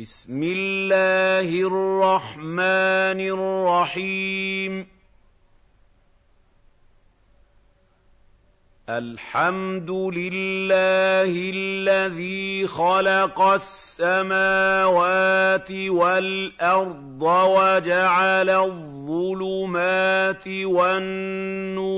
بسم الله الرحمن الرحيم. الحمد لله الذي خلق السماوات والأرض وجعل الظلمات والنور.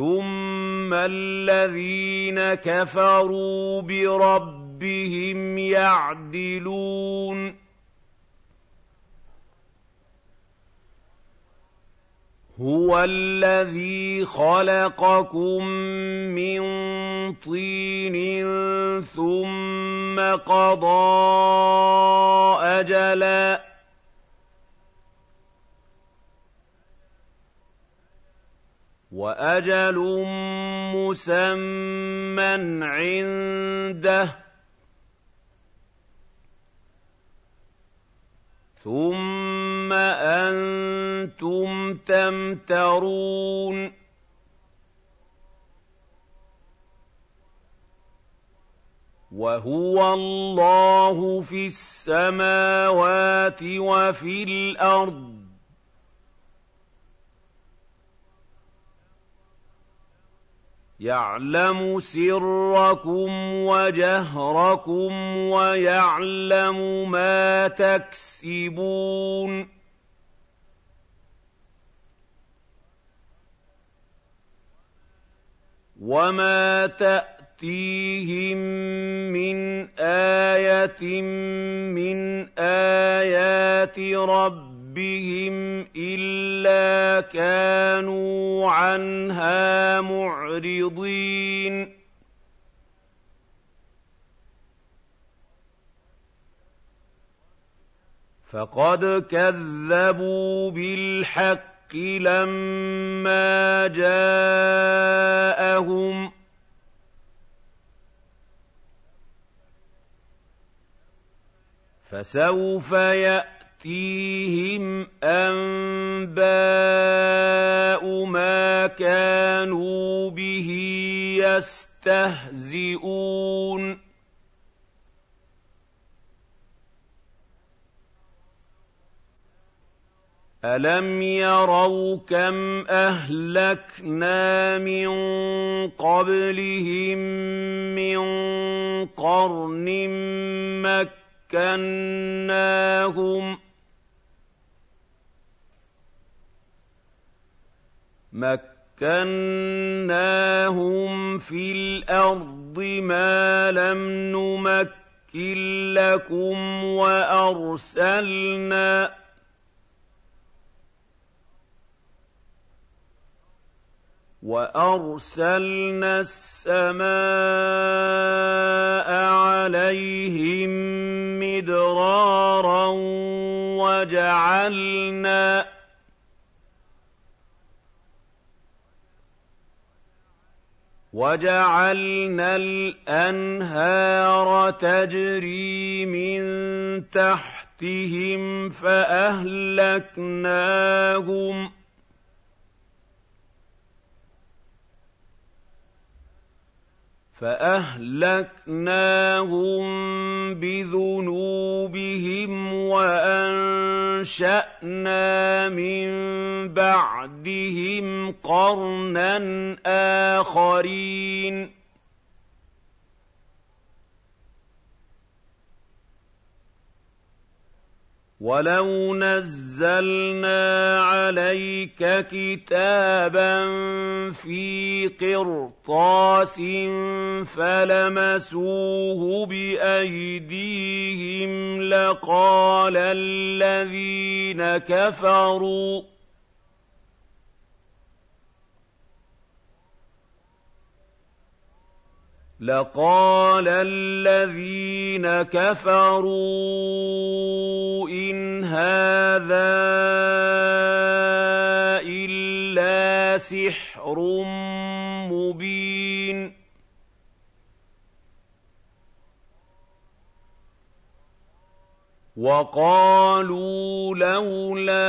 ثم الذين كفروا بربهم يعدلون هو الذي خلقكم من طين ثم قضى اجلا وأجل مسمى عنده ثم أنتم تمترون وهو الله في السماوات وفي الأرض يعلم سركم وجهركم ويعلم ما تكسبون. وما تاتيهم من إيه من ايات ربهم رَبِّهِمْ إِلَّا كَانُوا عَنْهَا مُعْرِضِينَ فَقَدْ كَذَّبُوا بِالْحَقِّ لَمَّا جَاءَهُمْ فَسَوْفَ يَأْتِي يَأْتِيهِمْ أَنبَاءُ مَا كَانُوا بِهِ يَسْتَهْزِئُونَ. أَلَمْ يَرَوْا كَمْ أَهْلَكْنَا مِن قَبْلِهِم مِّن قَرْنٍ مَّكَّنَّاهُمْ ۖ مَكَّنَّاهُمْ فِي الْأَرْضِ مَا لَمْ نُمَكِّن لَّكُمْ وَأَرْسَلْنَا وَأَرْسَلْنَا السَّمَاءَ عَلَيْهِم مِّدْرَارًا وَجَعَلْنَا وَجَعَلْنَا الْأَنْهَارَ تَجْرِي مِن تَحْتِهِمْ فَأَهْلَكْنَاهُمْ فَأَهْلَكْنَاهُم بِذُنُوبِهِمْ وَأَنشَأْنَا مِن بَعْدِهِمْ قَرْنًا آخَرِينَ وَلَوْ نَزَّلْنَا عَلَيْكَ كِتَابًا فِي قِرْطَاسٍ فَلَمَسُوهُ بِأَيْدِيهِمْ لَقَالَ الَّذِينَ كَفَرُوا لَقَالَ الَّذِينَ كَفَرُوا إِنْ هَٰذَا إِلَّا سِحْرٌ مُّبِينٌ. وَقَالُوا لَوْلَا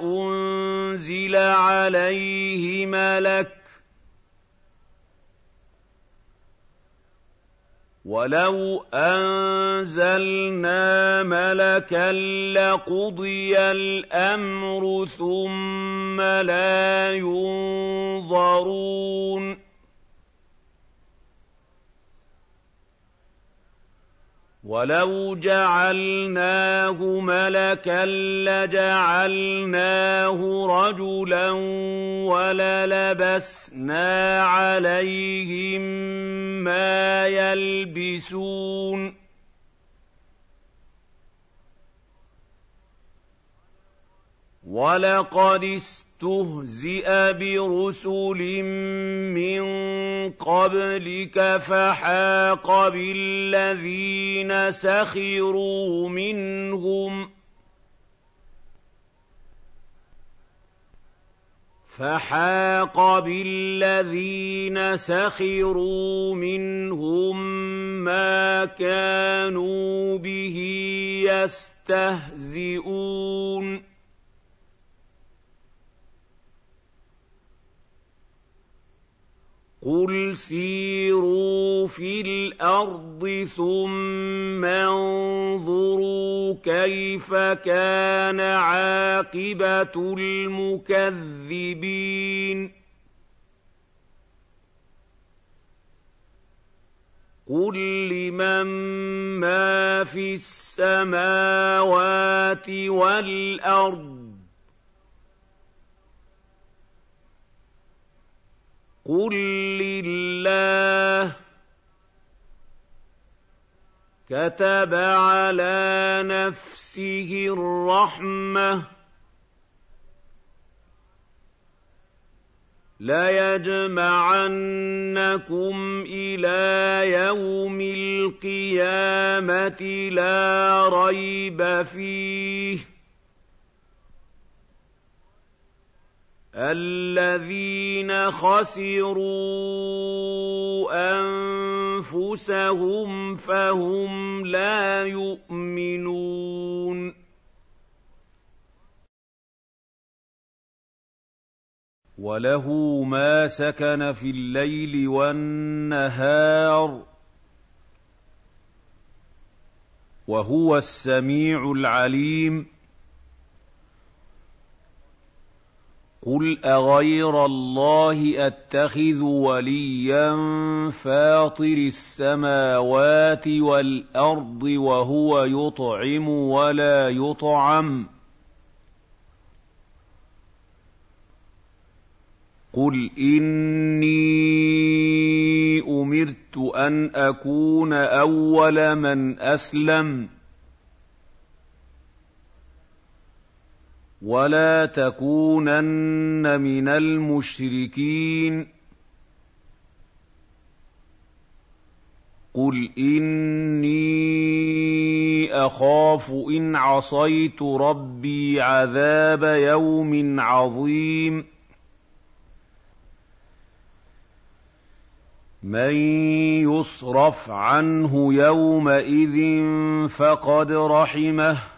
أُنزِلَ عَلَيْهِ مَلَكٌ وَلَوْ أَنزَلْنَا مَلَكًا لَّقُضِيَ الْأَمْرُ ثُمَّ لَا يُنظَرُونَ وَلَوْ جَعَلْنَاهُ مَلَكًا لَّجَعَلْنَاهُ رَجُلًا وَلَلَبَسْنَا عَلَيْهِم مَّا يَلْبِسُونَ وَلَقَدِ اسْتُهْزِئَ بِرُسُلٍ مِّن قَبْلِكَ فَحَاقَ بِالَّذِينَ سَخِرُوا مِنْهُمْ فَحَاقَ بِالَّذِينَ سَخِرُوا مِنْهُم مَّا كَانُوا بِهِ يَسْتَهْزِئُونَ قُلْ سِيرُوا فِي الْأَرْضِ ثُمَّ انظُرُوا كَيْفَ كَانَ عَاقِبَةُ الْمُكَذِّبِينَ قُل لِّمَن مَّا فِي السَّمَاوَاتِ وَالْأَرْضِ قُل لِّلَّهِ ۚ كَتَبَ عَلَىٰ نَفْسِهِ الرَّحْمَةَ ۚ لَيَجْمَعَنَّكُمْ إِلَىٰ يَوْمِ الْقِيَامَةِ لَا رَيْبَ فِيهِ الَّذِينَ خَسِرُوا أَنفُسَهُمْ فَهُمْ لَا يُؤْمِنُونَ. وَلَهُ مَا سَكَنَ فِي اللَّيْلِ وَالنَّهَارِ وَهُوَ السَّمِيعُ الْعَلِيمُ. قُلْ أَغَيْرَ اللَّهِ أَتَّخِذُ وَلِيًّا فَاطِرِ السَّمَاوَاتِ وَالْأَرْضِ وَهُوَ يُطْعِمُ وَلَا يُطْعَمُ ۗ قُلْ إِنِّي أُمِرْتُ أَنْ أَكُونَ أَوَّلَ مَنْ أَسْلَمَ وَلَا تَكُونَنَّ مِنَ الْمُشْرِكِينَ قُلْ إِنِّي أَخَافُ إِنْ عَصَيْتُ رَبِّي عَذَابَ يَوْمٍ عَظِيمٍ مَّن يُصْرَفْ عَنْهُ يَوْمَئِذٍ فَقَدْ رَحِمَهُ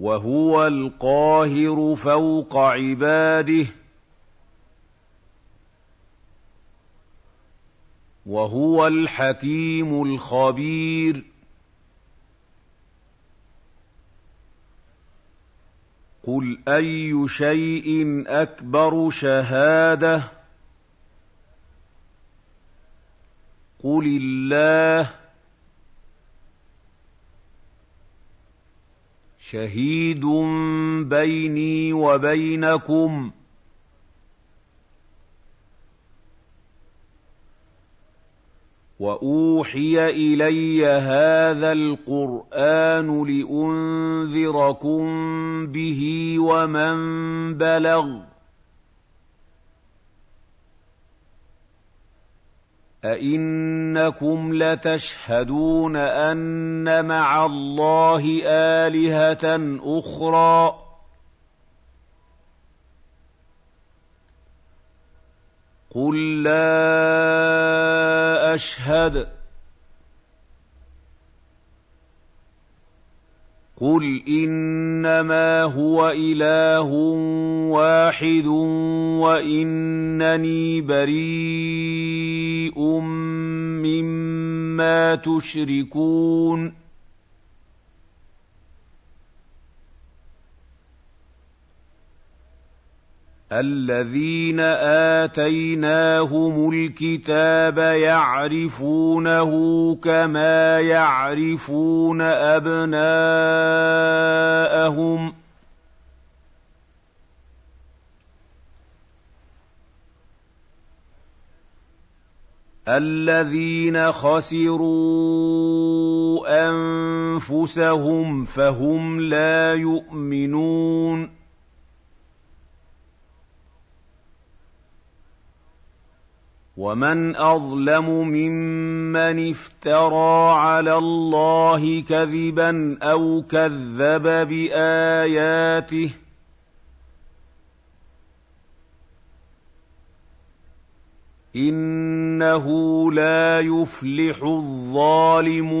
وَهُوَ الْقَاهِرُ فَوْقَ عِبَادِهِ ۚ. وَهُوَ الْحَكِيمُ الْخَبِيرُ. قُلْ أَيُّ شَيْءٍ أَكْبَرُ شَهَادَةً ۖ؟ قُلِ اللَّهُ شَهِيدٌ بَيْنِي وَبَيْنَكُمْ ۚ. وأوحي إلي هذا القرآن لأنذركم به ومن بلغ. أئنكم لتشهدون أن مع الله آلهة أخرى؟ قل لا أشهد. قل إنما هو إله واحد وإنني بريء مما تشركون الذين آتيناهم الكتاب يعرفونه كما يعرفون أبناءهم. الذين خسروا أنفسهم فهم لا يؤمنون. ومن اظلم ممن افترى على الله كذبا أو كذب باياته انه لا يفلح الظالمون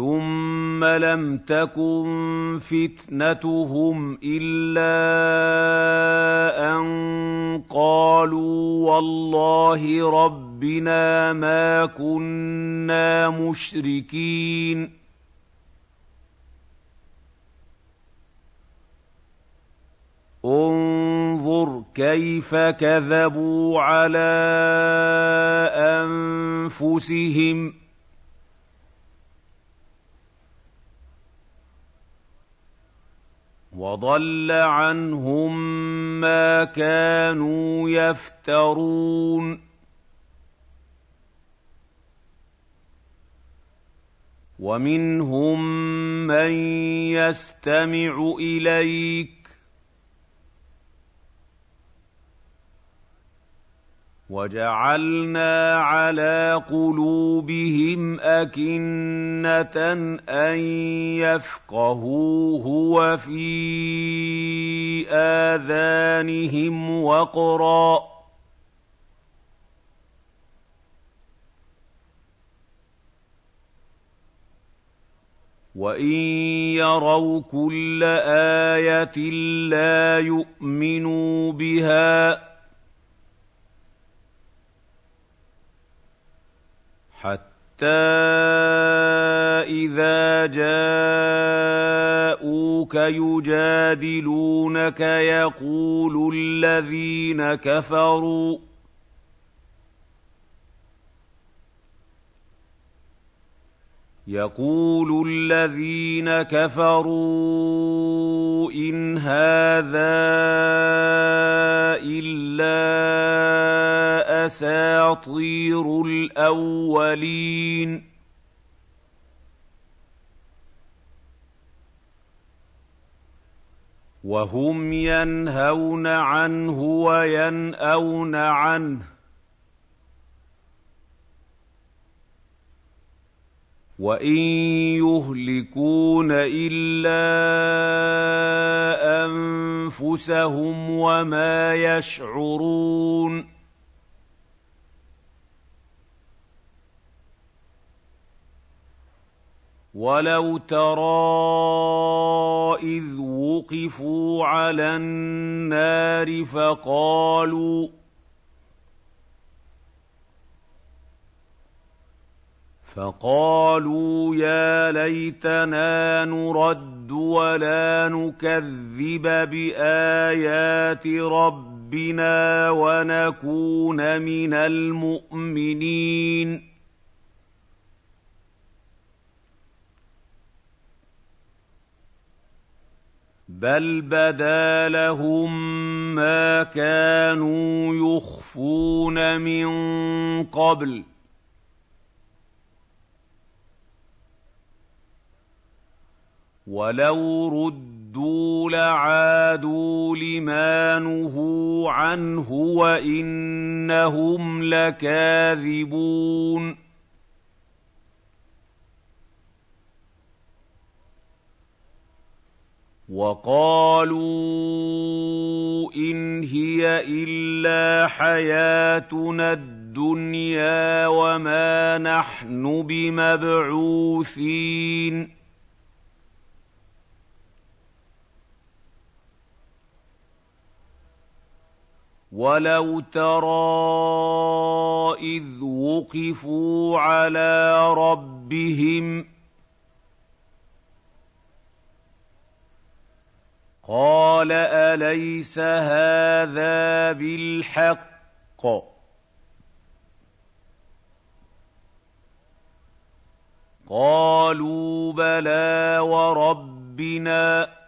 ثم لم تكن فتنتهم الا ان قالوا والله ربنا ما كنا مشركين انظر كيف كذبوا على انفسهم وضل عنهم ما كانوا يفترون. ومنهم من يستمع إليك وجعلنا على قلوبهم أكنة أن يفقهوه وفي آذانهم وقرا. وإن يروا كل آية لا يؤمنوا بها حتى إذا جاءوك يجادلونك يقول الذين كفروا. يقول الذين كفروا إن هذا إلا أساطير الأولين وهم ينهون عنه وينأون عنه وان يهلكون الا انفسهم وما يشعرون وَلَوْ تَرَىٰ إِذْ وُقِفُوا عَلَى النَّارِ فَقَالُوا فَقَالُوا يَا لَيْتَنَا نُرَدُّ وَلَا نُكَذِّبَ بِآيَاتِ رَبِّنَا وَنَكُونَ مِنَ الْمُؤْمِنِينَ. بَلْ بَدَا لَهُم مَّا كَانُوا يُخْفُونَ مِن قَبْلُ ۖ وَلَوْ رُدُّوا لَعَادُوا لِمَا نُهُوا عَنْهُ وَإِنَّهُمْ لَكَاذِبُونَ وَقَالُوا إِنْ هِيَ إِلَّا حَيَاتُنَا الدُّنْيَا وَمَا نَحْنُ بِمَبْعُوثِينَ وَلَوْ تَرَىٰ إِذْ وُقِفُوا عَلَىٰ رَبِّهِمْ ۚ قَالَ أَلَيْسَ هَٰذَا بِالْحَقِّ ۚ قَالُوا بَلَىٰ وَرَبِّنَا ۚ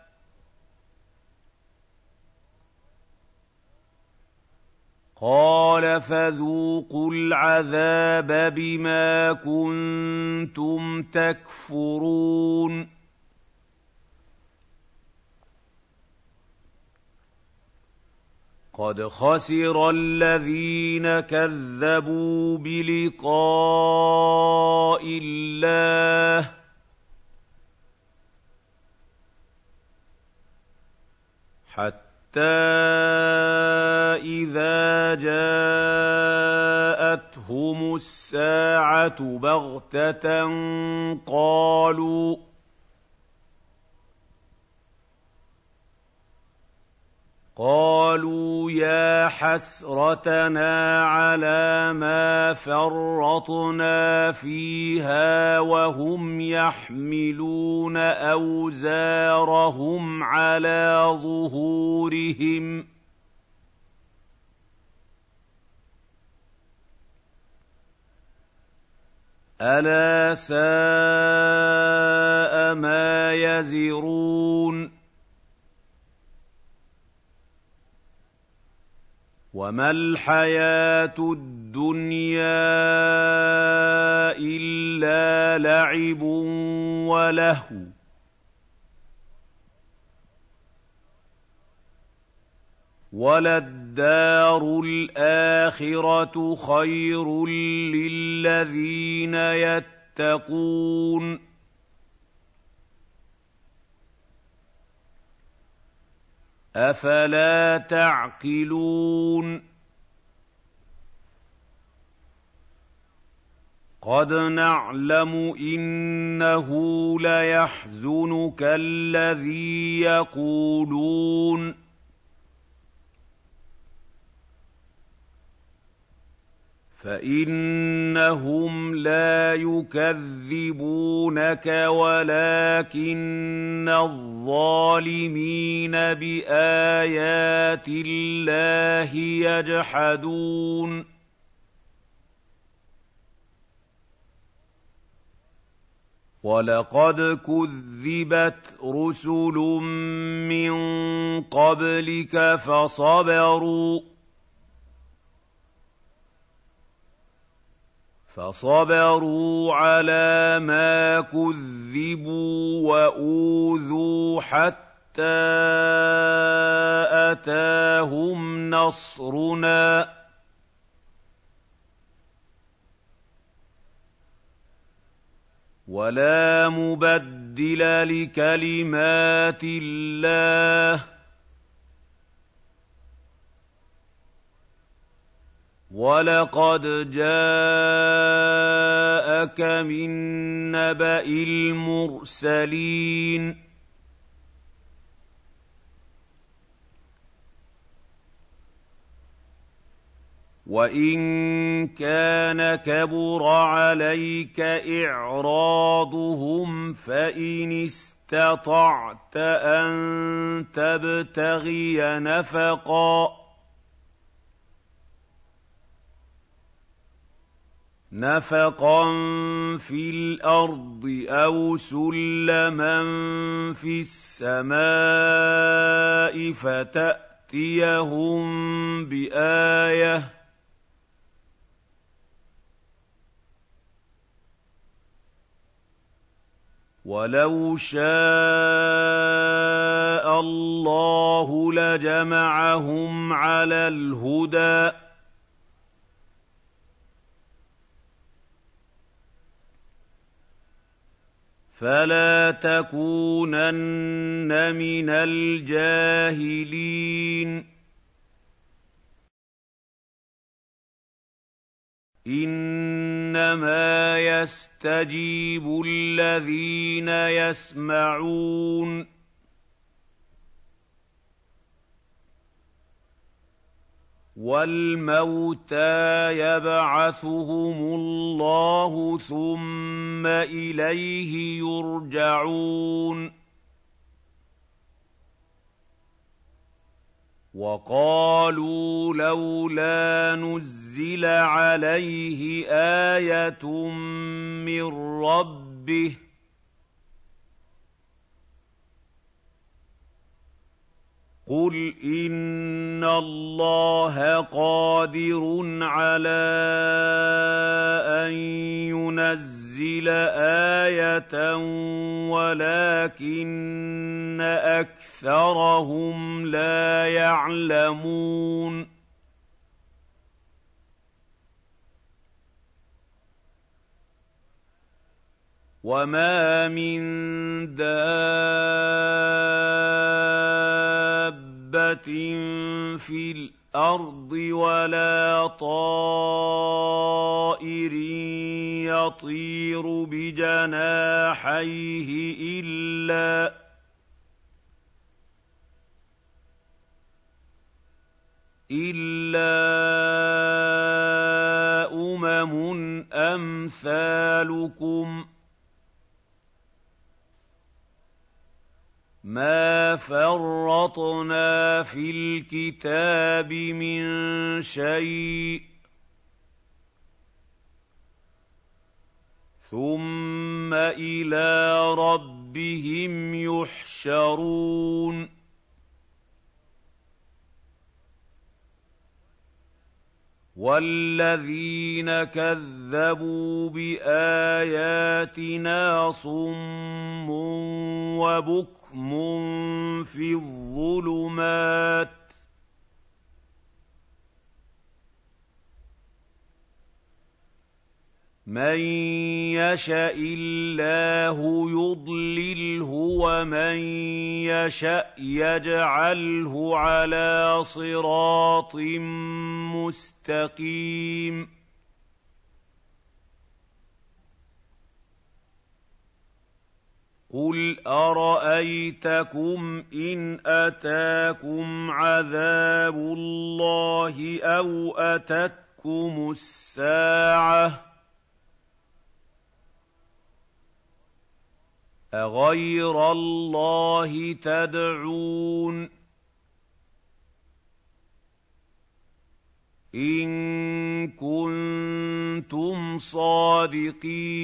قَالَ فَذُوقُوا الْعَذَابَ بِمَا كُنتُمْ تَكْفُرُونَ. قَدْ خَسِرَ الَّذِينَ كَذَّبُوا بِلِقَاءِ اللَّهِ. حَتَّىٰ إِذَا جَاءَتْهُمُ السَّاعَةُ بَغْتَةً قَالُوا قَالُوا يَا حَسْرَتَنَا عَلَىٰ مَا فَرَّطْنَا فِيهَا وَهُمْ يَحْمِلُونَ أَوْزَارَهُمْ عَلَىٰ ظُهُورِهِمْ ۚ. أَلَا سَاءَ مَا يَزِرُونَ. وَمَا الْحَيَاةُ الدُّنْيَا إِلَّا لَعِبٌ وَلَهْوٌ ۖ وَلَلدَّارُ الْآخِرَةُ خَيْرٌ لِّلَّذِينَ يَتَّقُونَ أَفَلَا تَعْقِلُونَ قَدْ نَعْلَمُ إِنَّهُ لَيَحْزُنُكَ الَّذِي يَقُولُونَ فَإِنَّهُمْ لَا يُكَذِّبُونَكَ وَلَٰكِنَّ الظَّالِمِينَ بِآيَاتِ اللَّهِ يَجْحَدُونَ وَلَقَدْ كُذِّبَتْ رُسُلٌ مِّن قَبْلِكَ فَصَبَرُوا فَصَبَرُوا عَلَىٰ مَا كُذِّبُوا وَأُوذُوا حَتَّىٰ أَتَاهُمْ نَصْرُنَا ۚ. وَلَا مُبَدِّلَ لِكَلِمَاتِ اللَّهِ وَلَقَدْ جاءك من نبا المرسلين وان كان كبر عليك اعراضهم فان استطعت ان تبتغي نفقا نفقا في الأرض أو سلما في السماء فتاتيهم بايه وَلَوْ شَاءَ اللَّهُ لَجَمَعَهُمْ عَلَى الْهُدَىٰ ۚ فَلَا تَكُونَنَّ مِنَ الْجَاهِلِينَ إِنَّمَا يَسْتَجِيبُ الَّذِينَ يَسْمَعُونَ وَالْمَوْتَىٰ يَبْعَثُهُمُ اللَّهُ ثُمَّ إِلَيْهِ يُرْجَعُونَ وَقَالُوا لَوْلَا نُزِّلَ عَلَيْهِ آيَةٌ مِّن رَّبِّهِ ۖ قُلْ إِنَّ اللَّهَ قَادِرٌ عَلَىٰ أَن يُنَزِّلَ آيَةً وَلَٰكِنَّ أَكْثَرَهُمْ لَا يَعْلَمُونَ وَمَا مِن دَابَّةٍ فِي الْأَرْضِ وَلَا طَائِرٍ يَطِيرُ بِجَنَاحَيْهِ إِلَّا إِلَّا أُمَمٌ أَمْثَالُكُم ۚ مَا فَرَّطْنَا فِي الْكِتَابِ مِن شَيْءٍ ۚ ثُمَّ إِلَىٰ رَبِّهِمْ يُحْشَرُونَ وَالَّذِينَ كَذَّبُوا بِآيَاتِنَا صُمٌّ وَبُكْمٌ فِي الظُّلُمَاتِ ۗ مَن يَشَإِ اللَّهُ يُضْلِلْهُ وَمَن يَشَأْ يَجْعَلْهُ عَلَىٰ صِرَاطٍ مُّسْتَقِيمٍ قُلْ أَرَأَيْتَكُمْ إِنْ أَتَاكُمْ عَذَابُ اللَّهِ أَوْ أَتَتْكُمُ السَّاعَةُ أَغَيْرَ اللَّهِ تَدْعُونَ إِن كُنتُمْ صَادِقِينَ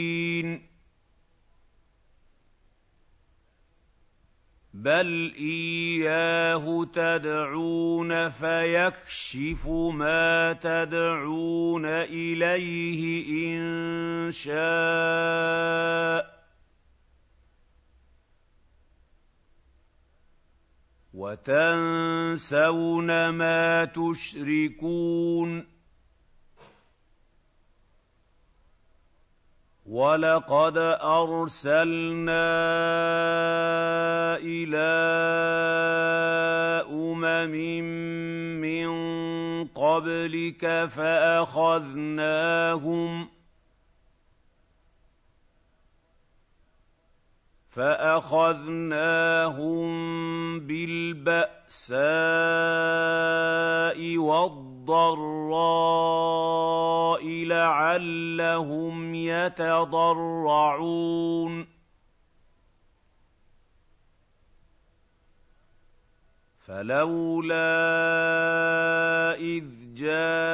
بَلْ إِيَّاهُ تَدْعُونَ فَيَكْشِفُ مَا تَدْعُونَ إِلَيْهِ إِن شَاءَ وتنسون ما تشركون ولقد أرسلنا إلى أمم من قبلك فأخذناهم فأخذناهم بالباساء والضراء لعلهم يتضرعون فلولا اذ جاءهم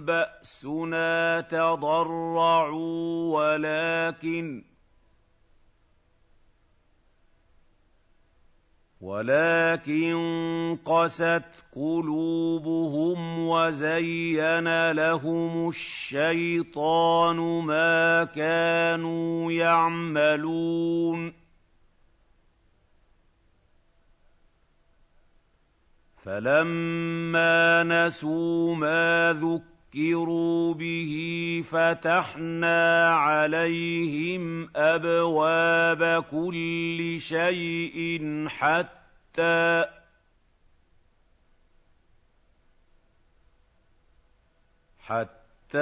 باسنا تضرعوا ولكن ولكن قست قلوبهم وزين لهم الشيطان ما كانوا يعملون. فلما نسوا ما ذكروا به فتحنا عليهم ابواب كل شيء حتى حتى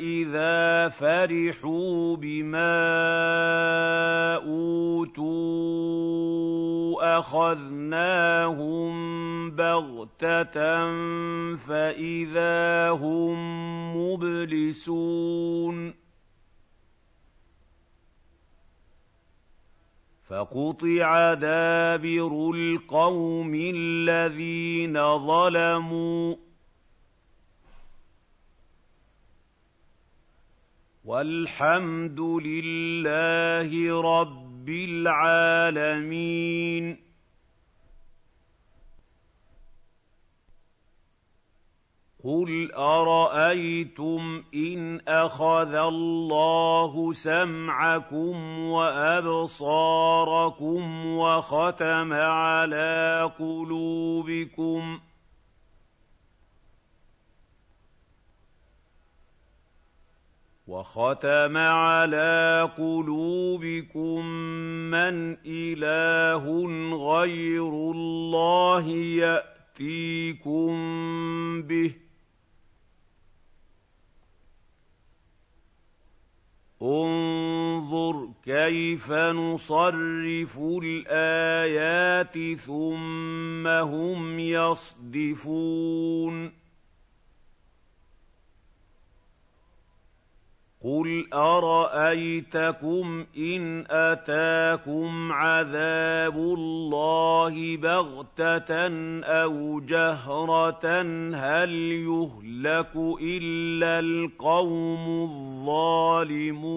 إذا فرحوا بما أوتوا أخذناهم بغتة فإذا هم مبلسون. فقطع دابر القوم الذين ظلموا والحمد لله رب العالمين قل ارايتم ان اخذ الله سمعكم وابصاركم وختم على قلوبكم وختم على قلوبكم من اله غير الله ياتيكم به انظر كيف نصرف الايات ثم هم يصدفون قُلْ أَرَأَيْتَكُمْ إِنْ أَتَاكُمْ عَذَابُ اللَّهِ بَغْتَةً أَوْ جَهْرَةً هَلْ يُهْلَكُ إِلَّا الْقَوْمُ الظَّالِمُونَ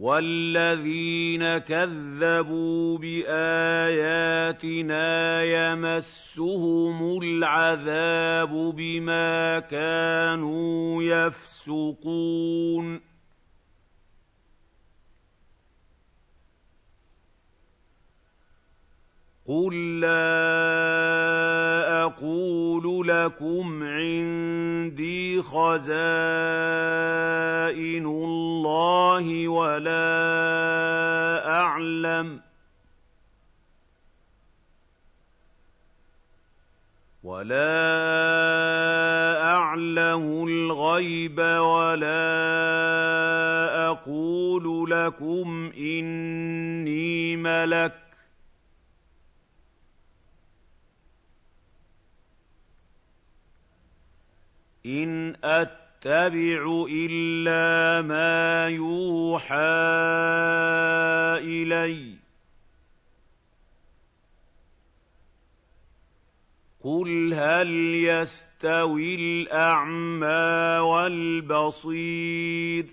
والذين كذبوا باياتنا يمسهم العذاب بما كانوا يفسقون قل لا أقول لكم عندي خزائن الله ولا اعلم ولا اعلم الغيب ولا أقول لكم اني ملك إِنْ أَتَّبِعُ إِلَّا مَا يُوحَىٰ إِلَيَّ ۚ. قُلْ هَلْ يَسْتَوِي الْأَعْمَىٰ وَالْبَصِيرُ؟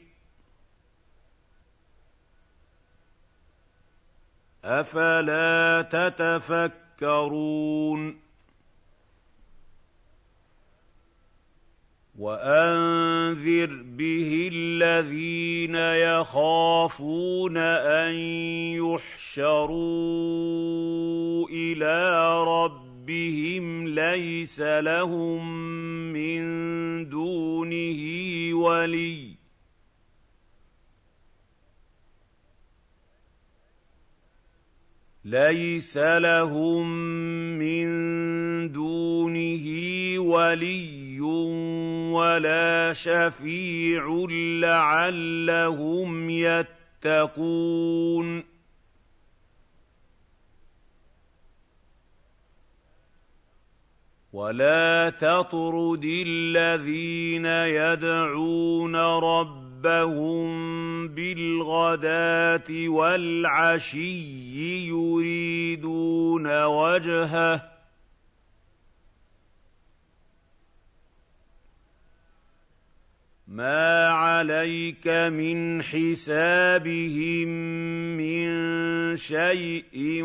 أَفَلَا تَتَفَكَّرُونَ؟ وأنذر به الذين يخافون أن يحشروا إلى ربهم ليس لهم من دونه ولي. ليس لهم من دونه ولي ولا شفيع لعلهم يتقون ولا تطرد الذين يدعون ربهم بالغداه والعشي يريدون وجهه مَا عَلَيْكَ مِنْ حِسَابِهِم مِّن شَيْءٍ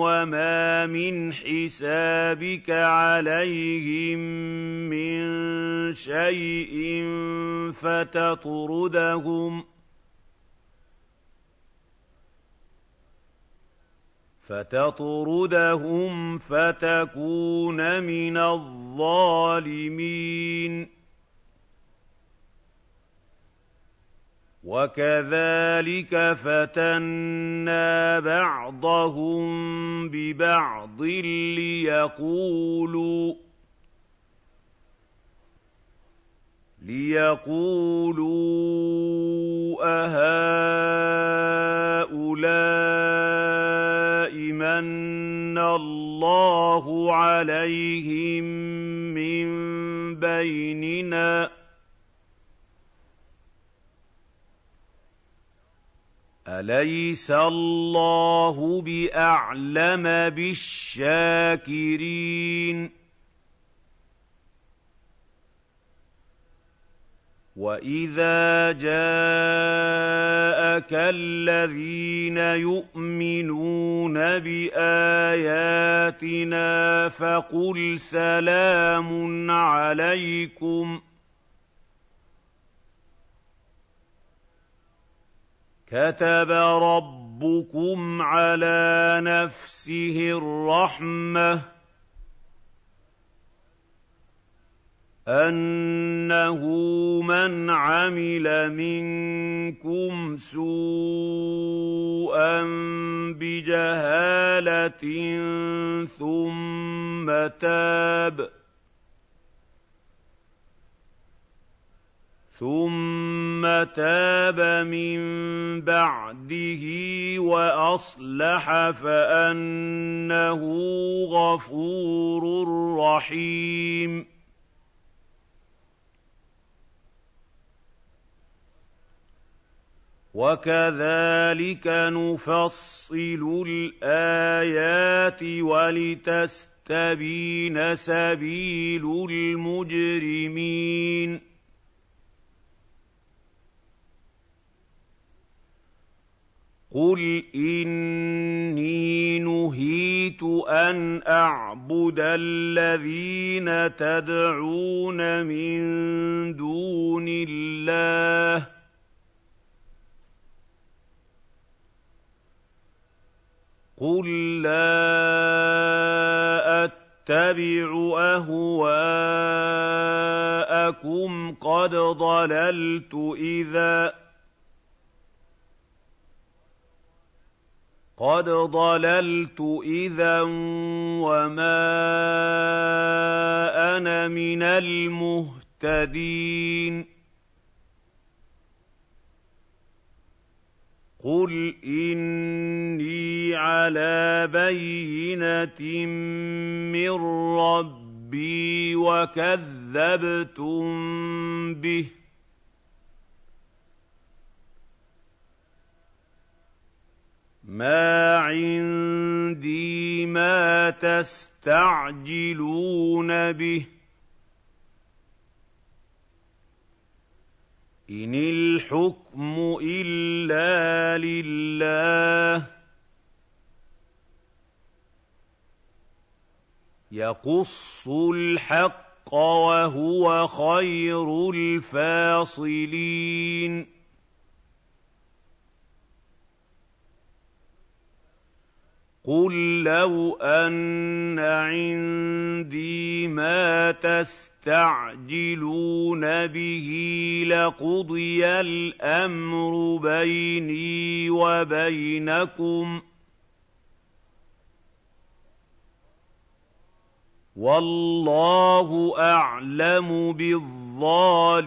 وَمَا مِنْ حِسَابِكَ عَلَيْهِم مِّن شَيْءٍ فَتَطْرُدَهُمْ ۚ فتطردهم فتكون من الظالمين وكذلك فتنا بعضهم ببعض ليقولوا ليقولوا أهؤلاء من الله عليهم من بيننا أليس الله بأعلم بالشاكرين وإذا جاءك الذين يؤمنون بآياتنا فقل سلام عليكم ۖ كتب ربكم على نفسه الرحمة أنه من عمل منكم سوءا بجهالة ثم تاب. ثم تاب من بعده واصلح فانه غفور رحيم وكذلك نفصل الايات ولتستبين سبيل المجرمين قُلْ إِنِّي نُهِيتُ أَنْ أَعْبُدَ الَّذِينَ تَدْعُونَ مِن دُونِ اللَّهِ قُل لَّا أَتَّبِعُ أَهْوَاءَكُمْ قَدْ ضَلَلْتُ إِذًا قَدْ ضَلَلْتُ إِذًا وَمَا أَنَا مِنَ الْمُهْتَدِينَ قُلْ إِنِّي عَلَىٰ بَيِّنَةٍ مِّن رَّبِّي وَكَذَّبْتُم بِهِ مَا عِندِي مَا تَسْتَعْجِلُونَ بِهِ ۚ إِنِ الْحُكْمُ إِلَّا لِلَّهِ ۖ يَقُصُّ الْحَقَّ وهو خير الفاصلين قُل لَّوْ أَنَّ عِندِي مَا تَسْتَعْجِلُونَ بِهِ لَقُضِيَ الْأَمْرُ بَيْنِي وَبَيْنَكُمْ ۗ وَاللَّهُ أَعْلَمُ بِالظَّالِمِينَ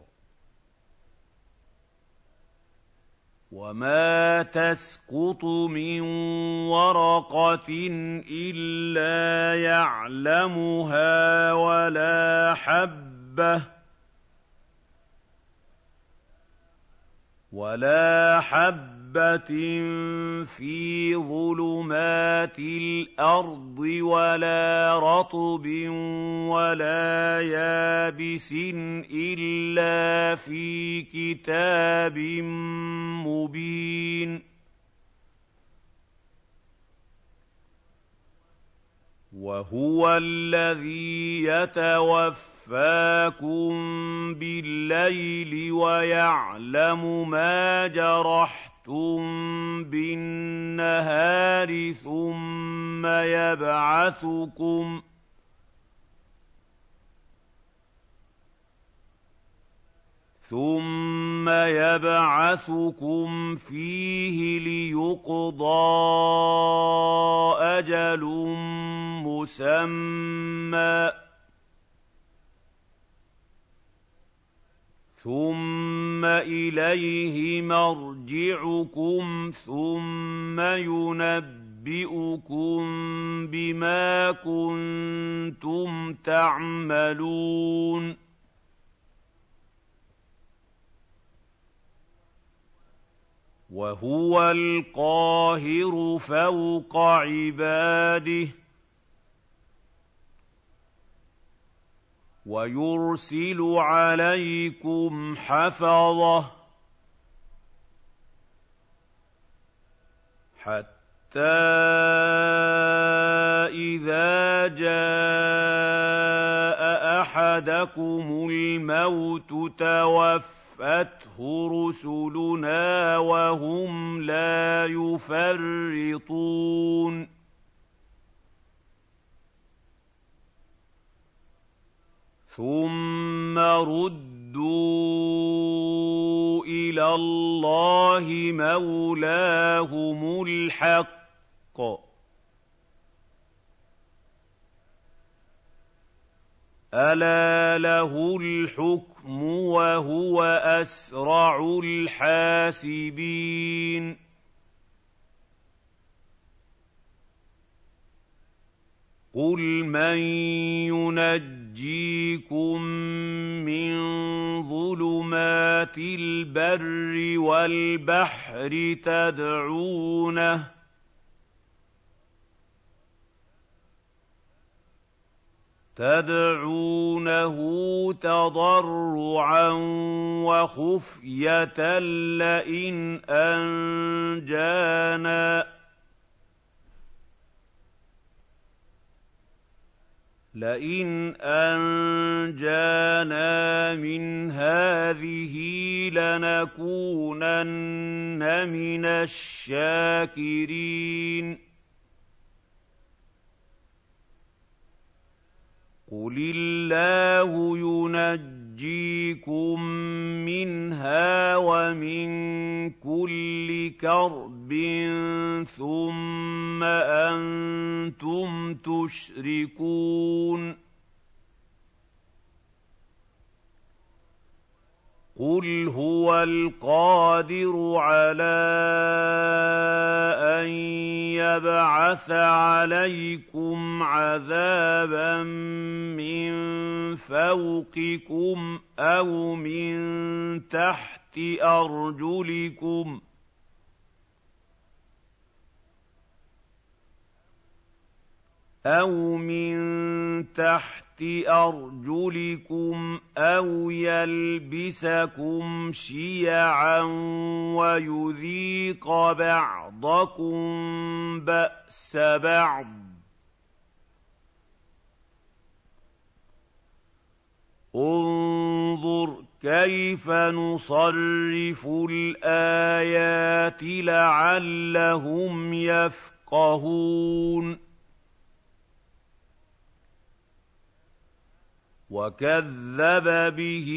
وَمَا تَسْقُطُ مِن وَرَقَةٍ إِلَّا يَعْلَمُهَا وَلَا حَبَّةٍ ولا حَبَّةٍ فِي ظُلُمَاتِ الْأَرْضِ وَلَا رَطْبٍ وَلَا يَابِسٍ إِلَّا فِي كِتَابٍ مُّبِينٍ وَهُوَ الَّذِي يَتَوَفَّى يَتَوَفَّاكُم بِاللَّيْلِ وَيَعْلَمُ مَا جَرَحْتُم بِالنَّهَارِ ثُمَّ يَبْعَثُكُمْ ثُمَّ يَبْعَثُكُمْ فِيهِ لِيُقْضَىٰ أَجَلٌ مُّسَمًّى ثُمَّ إِلَيْهِ مَرْجِعُكُمْ ثُمَّ يُنَبِّئُكُم بِمَا كُنتُمْ تَعْمَلُونَ وَهُوَ الْقَاهِرُ فَوْقَ عِبَادِهِ وَيُرْسِلُ عَلَيْكُمْ حَفَظَةً حَتَّىٰ إِذَا جَاءَ أَحَدَكُمُ الْمَوْتُ تَوَفَّتْهُ رُسُلُنَا وَهُمْ لَا يُفَرِّطُونَ. ثُمَّ رُدُّوا إِلَى اللَّهِ مَوْلَاهُمُ الْحَقِّ ۚ أَلَا لَهُ الْحُكْمُ وَهُوَ أَسْرَعُ الْحَاسِبِينَ قُلْ مَن يُنَجِّيكُم مِّن ظُلُمَاتِ الْبَرِّ وَالْبَحْرِ تَدْعُونَهُ تَدْعُونَهُ تَضَرُّعًا وَخُفْيَةً لَّئِنْ أَنجَانَا لئن أنجانا من هذه لنكونن من الشاكرين قل الله ينجيكم منها ومن كل كرب ثم أنتم تشركون قُلْ هُوَ الْقَادِرُ عَلَىٰ أَن يَبْعَثَ عَلَيْكُمْ عَذَابًا مِّن فَوْقِكُمْ أَوْ مِن تَحْتِ أَرْجُلِكُمْ ۚ أَوْ مِن تَحْتِ أَرْجُلِكُمْ أَوْ يَلْبِسَكُمْ شِيَعًا وَيُذِيقَ بَعْضَكُم بَأْسَ بَعْضٍ ۗ انظُرْ كَيْفَ نُصَرِّفُ الْآيَاتِ لَعَلَّهُمْ يَفْقَهُونَ وَكَذَّبَ بِهِ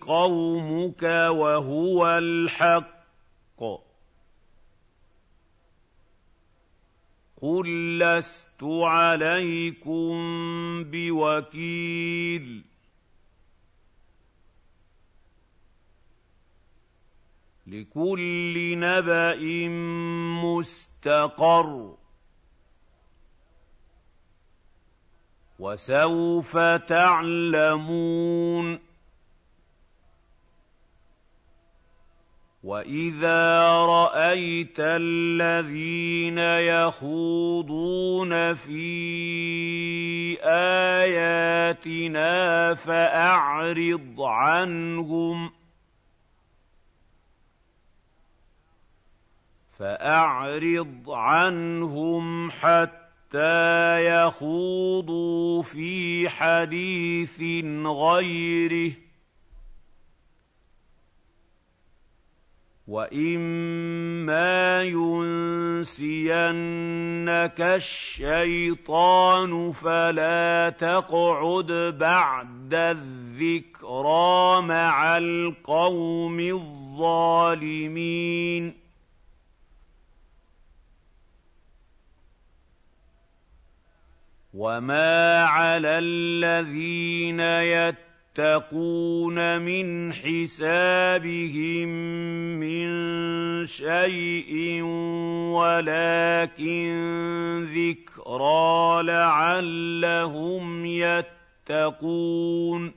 قَوْمُكَ وَهُوَ الْحَقُّ ۚ قُل لَّسْتُ عَلَيْكُم بِوَكِيلٍ لِّكُلِّ نَبَإٍ مُّسْتَقَرٌّ وَسَوْفَ تَعْلَمُونَ وَإِذَا رَأَيْتَ الَّذِينَ يَخُوضُونَ فِي آيَاتِنَا فَأَعْرِضْ عَنْهُمْ فَأَعْرِضْ عَنْهُمْ حَتَّىٰ حَتَّىٰ يَخُوضُوا فِي حَدِيثٍ غَيْرِهِ ۚ وَإِمَّا يُنسِيَنَّكَ الشَّيْطَانُ فَلَا تَقْعُدْ بَعْدَ الذِّكْرَىٰ مَعَ الْقَوْمِ الظَّالِمِينَ وَمَا عَلَى الَّذِينَ يَتَّقُونَ مِنْ حِسَابِهِم مِّن شَيْءٍ وَلَٰكِن ذِكْرَىٰ لَعَلَّهُمْ يَتَّقُونَ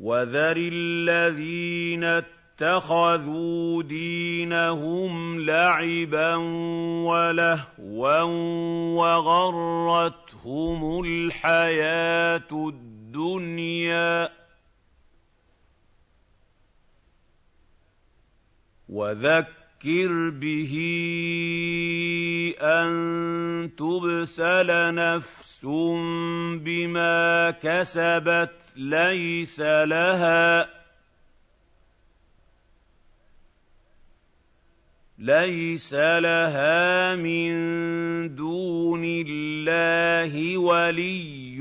وَذَرِ الَّذِينَ اتَّخَذُوا دِينَهُمْ لَعِبًا وَلَهْوًا وَغَرَّتْهُمُ الْحَيَاةُ الدُّنْيَا ۚ وَذَكِّرْ بِهِ أَن تُبْسَلَ نَفْسٌ بِمَا كَسَبَتْ لَيْسَ لَهَا لَيْسَ لَهَا مِن دُونِ اللَّهِ وَلِيٌّ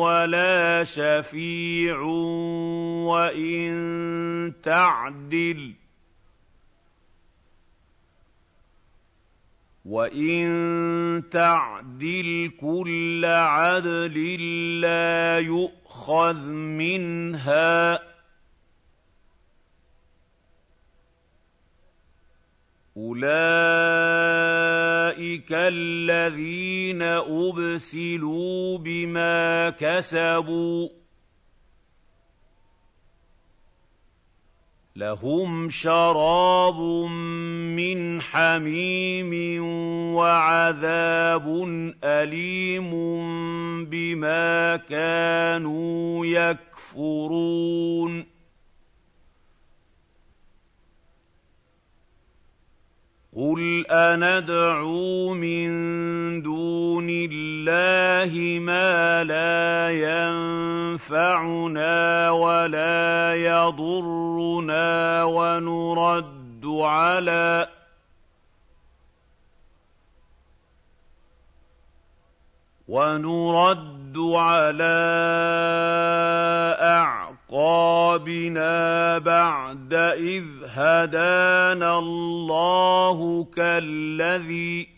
وَلَا شَفِيعٌ وَإِن تَعْدِلْ وَإِن تَعْدِلْ كُلَّ عَدْلٍ لَّا يُؤْخَذْ مِنْهَا ۗ أُولَٰئِكَ الَّذِينَ أُبْسِلُوا بِمَا كَسَبُوا ۖ لَهُمْ شَرَابٌ مِّنْ حَمِيمٍ وَعَذَابٌ أَلِيمٌ بِمَا كَانُوا يَكْفُرُونَ قُلْ أَنَدْعُو مِن دُونِ اللَّهِ مَا لَا يَنفَعُنَا وَلَا يَضُرُّنَا وَنُرَدُّ عَلَىٰ وَنُرَدُّ عَلَىٰ أَعْقَابِنَا بَعْدَ إِذْ هَدَانَا اللَّهُ كَالَّذِي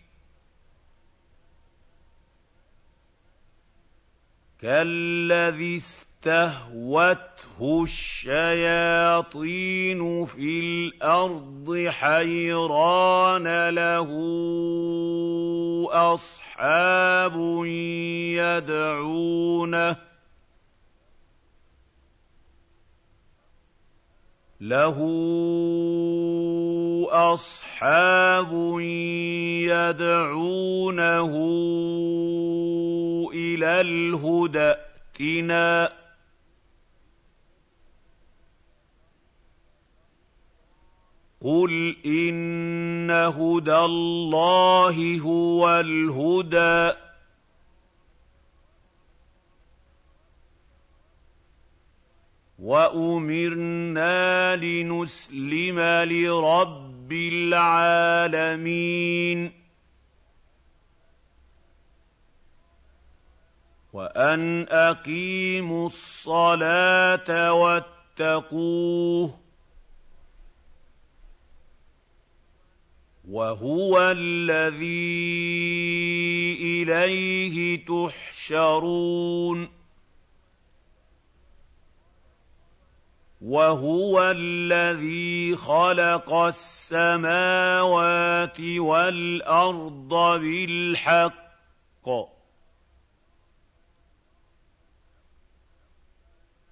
كالذي استهوته الشياطين في الأرض حيران له أصحاب يدعونه لَهُ أَصْحَابٌ يَدْعُونَهُ إِلَى الْهُدى ائْتِنَا ۗ. قُلْ إِنَّ هُدَى اللَّهِ هُوَ الْهُدَىٰ ۖ. وَأُمِرْنَا لِنُسْلِمَ لِرَبِّ الْعَالَمِينَ وَأَنْ أَقِيمُوا الصَّلَاةَ وَاتَّقُوهُ وَهُوَ الَّذِي إِلَيْهِ تُحْشَرُونَ وَهُوَ الَّذِي خَلَقَ السَّمَاوَاتِ وَالْأَرْضَ بِالْحَقِّ.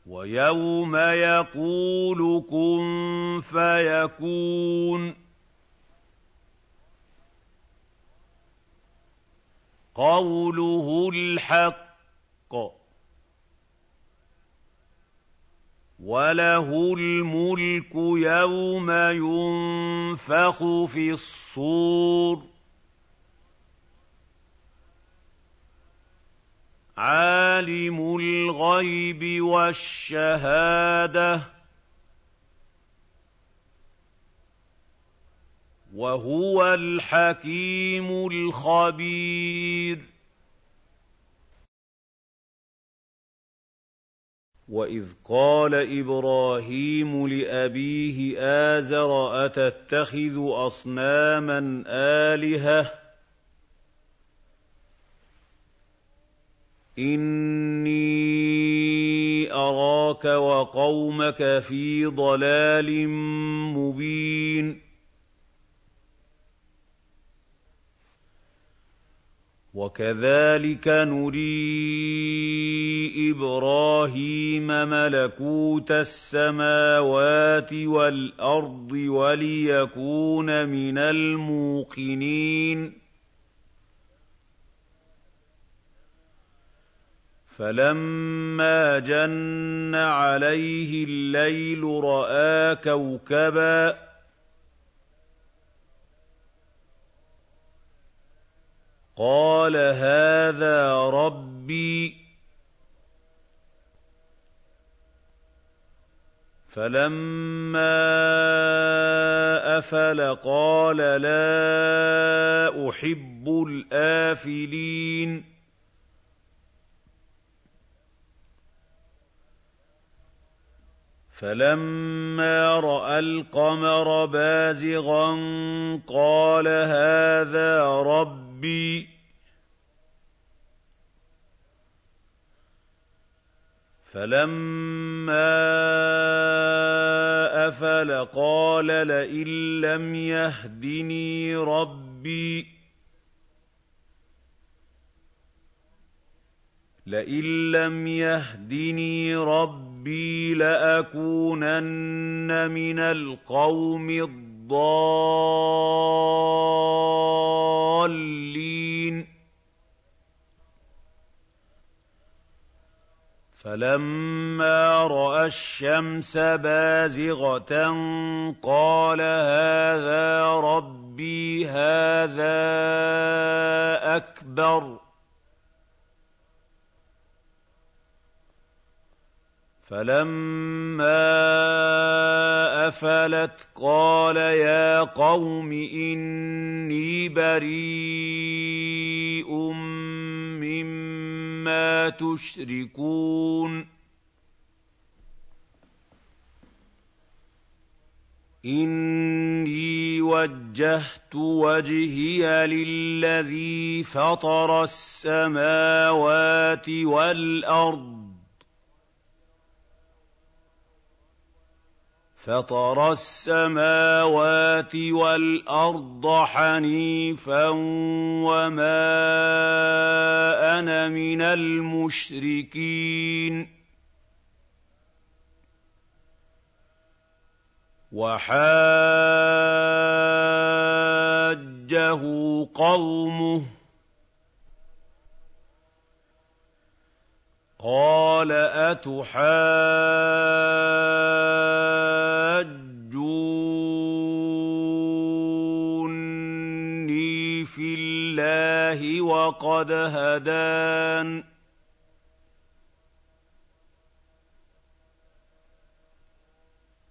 وَيَوْمَ يَقُولُ كُن فَيَكُونُ. قَوْلُهُ الْحَقُّ ۚ. وَلَهُ الْمُلْكُ يَوْمَ يُنفَخُ فِي الصُّورِ ۚ عَالِمُ الْغَيْبِ وَالشَّهَادَةِ وَهُوَ الْحَكِيمُ الْخَبِيرُ وَإِذْ قَالَ إِبْرَاهِيمُ لِأَبِيهِ آزَرَ أَتَتَّخِذُ أَصْنَامًا آلِهَةً ۖ إِنِّي أَرَاكَ وَقَوْمَكَ فِي ضَلَالٍ مُّبِينٍ وَكَذَٰلِكَ نُرِي إِبْرَاهِيمَ مَلَكُوتَ السَّمَاوَاتِ وَالْأَرْضِ وَلِيَكُونَ مِنَ الْمُوقِنِينَ. فَلَمَّا جَنَّ عَلَيْهِ اللَّيْلُ رَأَىٰ كَوْكَبًا قَالَ هَٰذَا رَبِّي. فَلَمَّا أَفَلَ قَالَ لَا أُحِبُّ الْآفِلِينَ. فَلَمَّا رَأَى الْقَمَرَ بَازِغًا قَالَ هَٰذَا رَبِّي. فَلَمَّا أَفَلَ قَالَ لَئِن لَّمْ يَهْدِنِي رَبِّي. لئن لم يهدني ربي لأكونن من القوم الضالين. فَلَمَّا رَأَى الشَّمْسَ بَازِغَةً قَالَ هَٰذَا رَبِّي هَٰذَا أَكْبَرُ ۖ. فَلَمَّا أَفَلَتْ قَالَ يَا قَوْمِ إِنِّي بَرِيءٌ مِّمَّا تُشْرِكُونَ إِنِّي وَجَّهْتُ وَجْهِيَ لِلَّذِي فَطَرَ السَّمَاوَاتِ وَالْأَرْضَ فَطَرَ السَّمَاوَاتِ وَالْأَرْضَ حَنِيفًا وَمَا أَنَا مِنَ الْمُشْرِكِينَ وحاجه قومه قال أتحاجوني في الله وقد هدان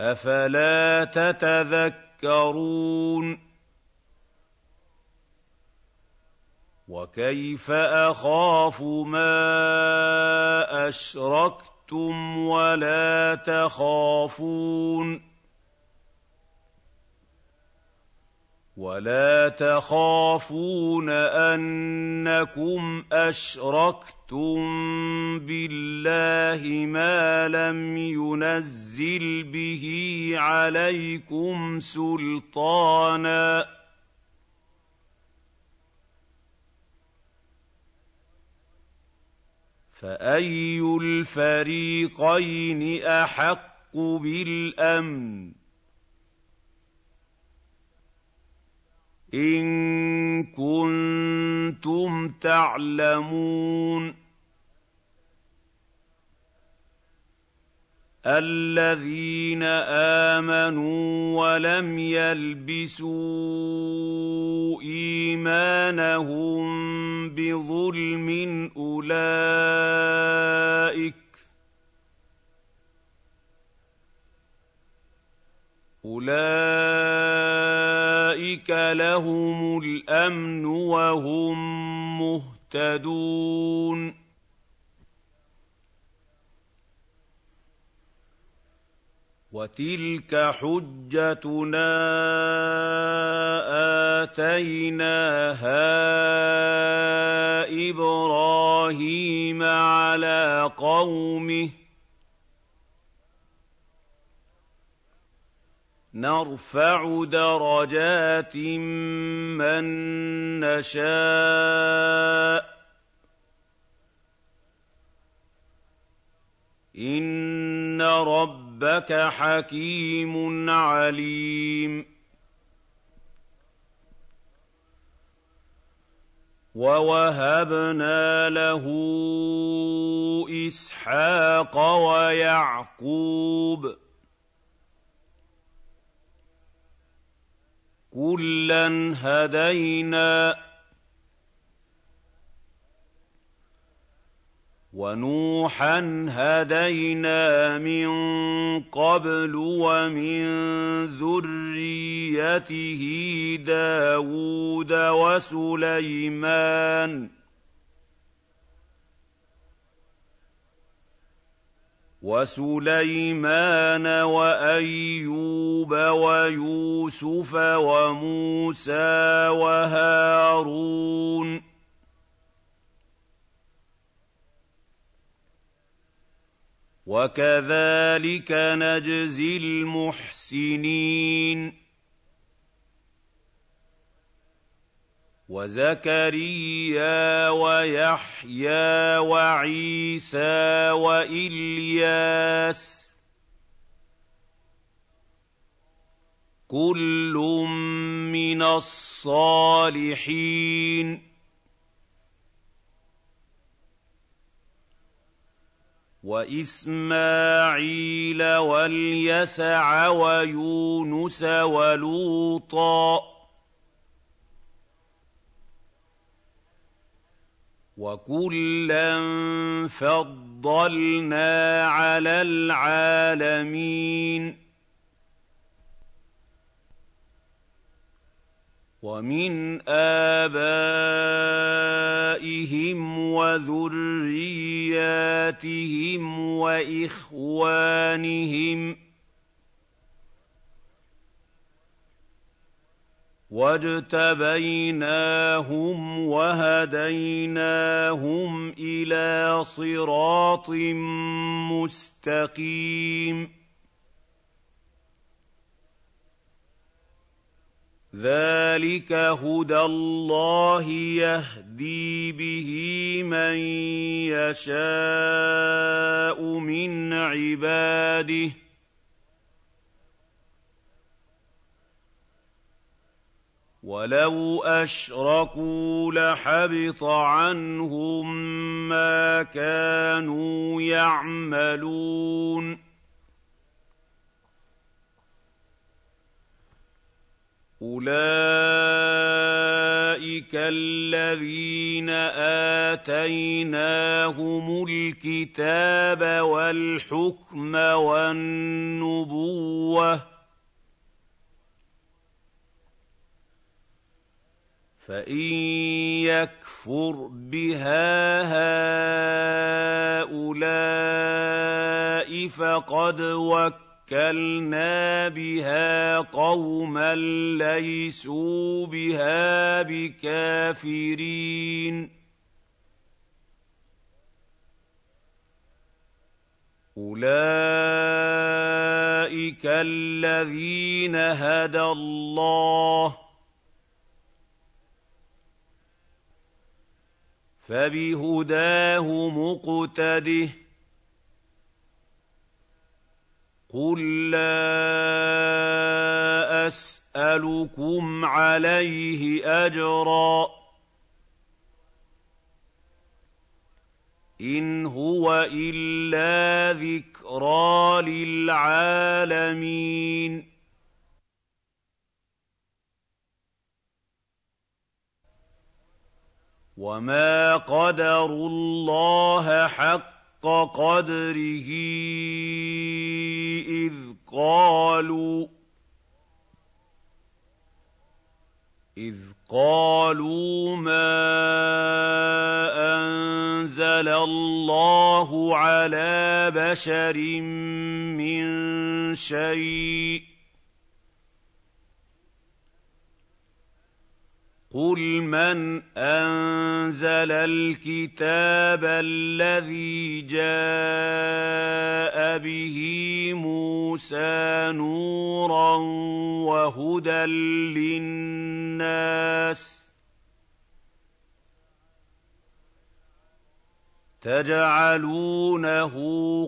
أَفَلَا تَتَذَكَّرُونَ وَكَيْفَ أَخَافُ مَا أَشْرَكْتُمْ وَلَا تَخَافُونَ ولا تخافون انكم اشركتم بالله ما لم ينزل به عليكم سلطانا فاي الفريقين احق بالامن إِن كُنتُمْ تَعْلَمُونَ الَّذِينَ آمَنُوا وَلَمْ يَلْبِسُوا إِيمَانَهُم بِظُلْمٍ أُولَٰئِكَ أُولَٰئِكَ لَهُمُ الْأَمْنُ وَهُم مُّهْتَدُونَ وَتِلْكَ حُجَّتُنَا آتَيْنَاهَا إِبْرَاهِيمَ عَلَىٰ قَوْمِهِ نَرْفَعُ دَرَجَاتٍ مَّن نَّشَاءُ ۗ. إِنَّ رَبَّكَ حَكِيمٌ عَلِيمٌ. وَوَهَبْنَا لَهُ إِسْحَاقَ وَيَعْقُوبَ كُلًّا هَدَيْنَا وَنُوحًا هَدَيْنَا مِن قَبْلُ وَمِن ذُرِّيَّتِهِ دَاوُودَ وَسُلَيْمَانَ وَسُلَيْمَانَ وَأَيُّوبَ وَيُوسُفَ وَمُوسَىٰ وَهَارُونَ. وَكَذَٰلِكَ نَجْزِي الْمُحْسِنِينَ. وَزَكَرِيَّا وَيَحْيَىٰ وَعِيسَىٰ وَإِلْيَاسَ ۖ كُلٌّ مِّنَ الصَّالِحِينَ وَإِسْمَاعِيلَ وَالْيَسَعَ وَيُونُسَ وَلُوطًا وَكُلًّا فَضَّلْنَا عَلَى الْعَالَمِينَ وَمِنْ آبَائِهِمْ وَذُرِّيَّاتِهِمْ وَإِخْوَانِهِمْ ۖ واجتبيناهم وهديناهم إلى صراط مستقيم ذلك هدى الله يهدي به من يشاء من عباده وَلَوْ أَشْرَكُوا لَحَبِطَ عَنْهُم مَّا كَانُوا يَعْمَلُونَ أُولَٰئِكَ الَّذِينَ آتَيْنَاهُمُ الْكِتَابَ وَالْحُكْمَ وَالنُّبُوَّةَ فَإِن يَكْفُرْ بِهَا هَٰؤُلَاءِ فَقَدْ وَكَّلْنَا بِهَا قَوْمًا لَّيْسُوا بِهَا بِكَافِرِينَ أُولَٰئِكَ الَّذِينَ هَدَى اللَّهُ فبهداه مقتده قل لا اسالكم عليه اجرا ان هو الا ذكرى للعالمين وَمَا قَدَرُوا اللَّهَ حَقَّ قَدْرِهِ إِذْ قَالُوا إِذْ قَالُوا مَا أَنزَلَ اللَّهُ عَلَىٰ بَشَرٍ مِّن شَيْءٍ قُلْ مَنْ أَنزَلَ الْكِتَابَ الَّذِي جَاءَ بِهِ مُوسَىٰ نُورًا وَهُدًى لِّلنَّاسِ تَجْعَلُونَهُ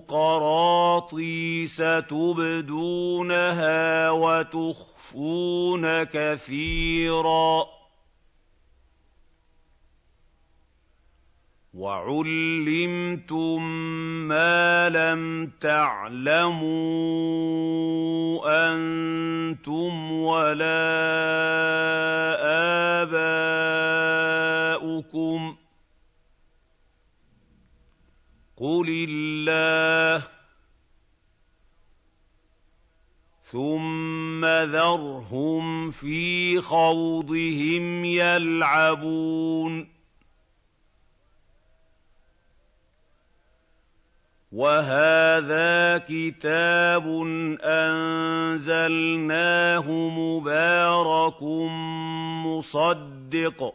قَرَاطِيسَ تُبْدُونَهَا وَتُخْفُونَ كَثِيرًا وَعُلِّمْتُم مَّا لَمْ تَعْلَمُوا أَنتُمْ وَلَا آبَاؤُكُمْ ۖ قُلِ اللَّهُ ثُمَّ ذَرْهُمْ فِي خَوْضِهِمْ يَلْعَبُونَ وَهَٰذَا كِتَابٌ أَنزَلْنَاهُ مُبَارَكٌ مُّصَدِّقٌ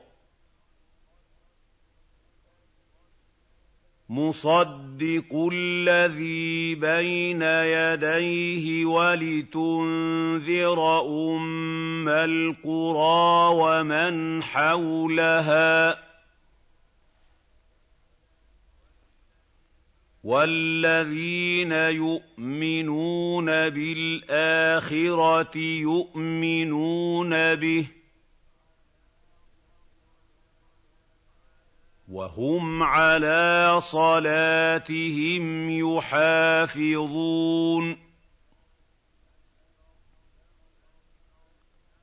مُصَدِّقُ الَّذِي بَيْنَ يَدَيْهِ وَلِتُنذِرَ أُمَّ الْقُرَىٰ وَمَنْ حَوْلَهَا وَالَّذِينَ يُؤْمِنُونَ بِالْآخِرَةِ يُؤْمِنُونَ بِهِ ۖ وَهُمْ عَلَىٰ صَلَاتِهِمْ يُحَافِظُونَ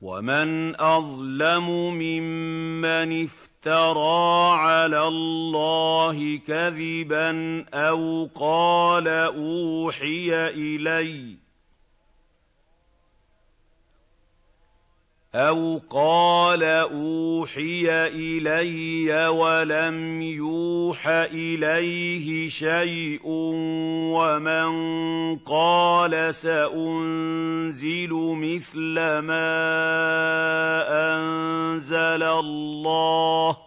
وَمَنْ أَظْلَمُ مِمَّنِ افْتَرَىٰ افْتَرَىٰ عَلَى اللَّهِ كَذِبًا أَوْ قَالَ أُوحِيَ إِلَيَّ أَوْ قَالَ أُوحِيَ إِلَيَّ وَلَمْ يُوحَ إِلَيْهِ شَيْءٌ وَمَن قَالَ سَأُنزِلُ مِثْلَ مَا أَنزَلَ اللَّهُ ۗ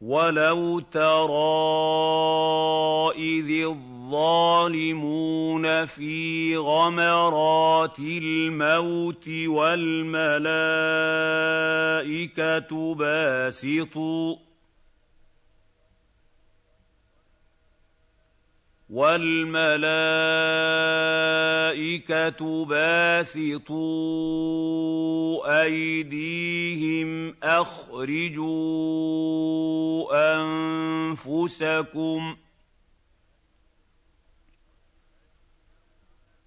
وَلَوْ تَرَىٰ إِذِ الظَّالِمُونَ فِي غَمَرَاتِ الْمَوْتِ وَالْمَلَائِكَةُ باسطوا وَالْمَلَائِكَةُ بَاسِطُو أَيْدِيهِمْ أَخْرِجُوا أَنفُسَكُمْ ۖ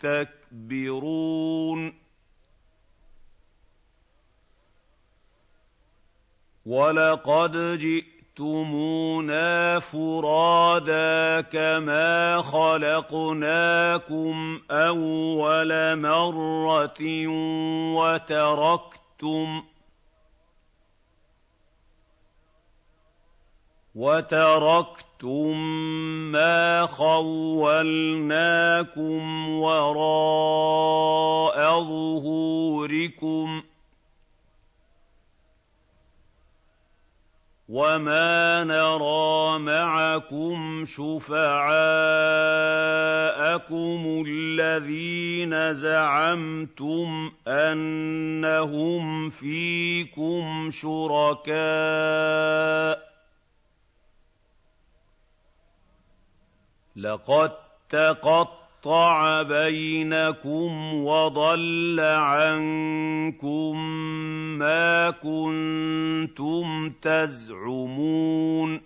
تَسْتَكْبِرُونَ وَلَقَدْ جِئْتُمْ جئتمونا فرادا كما خلقناكم أول مرة وتركتم وتركتم ما خولناكم وراء ظهوركم ۖ وَمَا نَرَىٰ مَعَكُمْ شُفَعَاءَكُمُ الَّذِينَ زَعَمْتُمْ أَنَّهُمْ فِيكُمْ شُرَكَاءُ ۚ لَقَد تَّقَطَّعَ بَيْنَكُمْ وَضَلَّ عَنكُم مَّا كُنتُمْ تَزْعُمُونَ.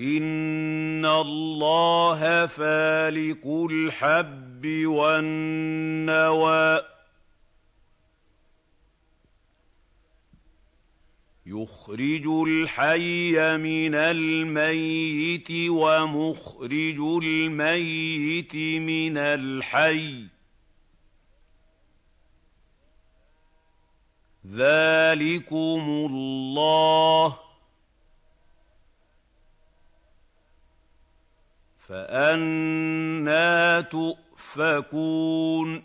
إِنَّ اللَّهَ فَالِقُ الْحَبِّ وَالنَّوَىٰ. يُخْرِجُ الْحَيَّ مِنَ الْمَيِّتِ وَمُخْرِجُ الْمَيِّتِ مِنَ الْحَيِّ ۚ. ذَٰلِكُمُ اللَّهُ ۖ. فَأَنَّىٰ تُؤْفَكُونَ.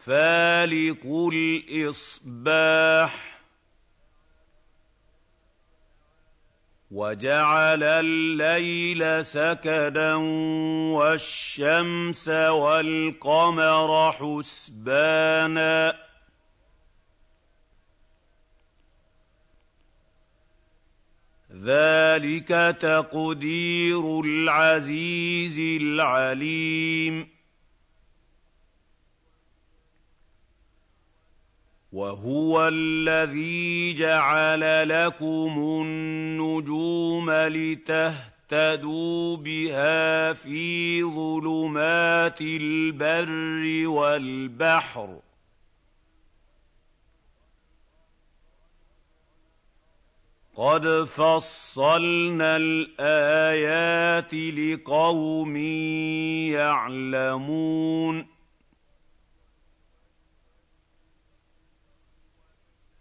فَالِقُ الْإِصْبَاحِ وَجَعَلَ اللَّيْلَ سَكَنًا وَالشَّمْسَ وَالْقَمَرَ حُسْبَانًا ۚ ذَٰلِكَ تَقْدِيرُ الْعَزِيزِ الْعَلِيمِ وَهُوَ الَّذِي جَعَلَ لَكُمُ النُّجُومَ لِتَهْتَدُوا بِهَا فِي ظُلُمَاتِ الْبَرِّ وَالْبَحْرِ ۗ قَدْ فَصَّلْنَا الْآيَاتِ لِقَوْمٍ يَعْلَمُونَ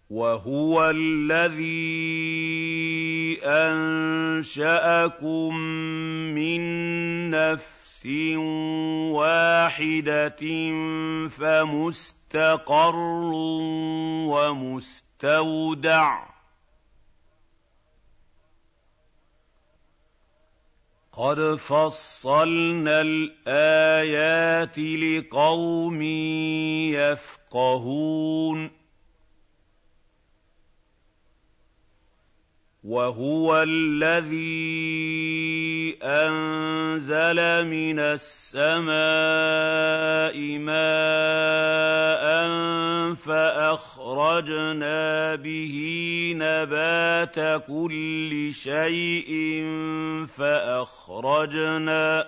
وَهُوَ الَّذِي أَنشَأَكُم مِّن نَّفْسٍ وَاحِدَةٍ فَمُسْتَقَرٌّ وَمُسْتَوْدَعٌ ۗ قَدْ فَصَّلْنَا الْآيَاتِ لِقَوْمٍ يَفْقَهُونَ وهو الذي أنزل من السماء ماء فأخرجنا به نبات كل شيء فأخرجنا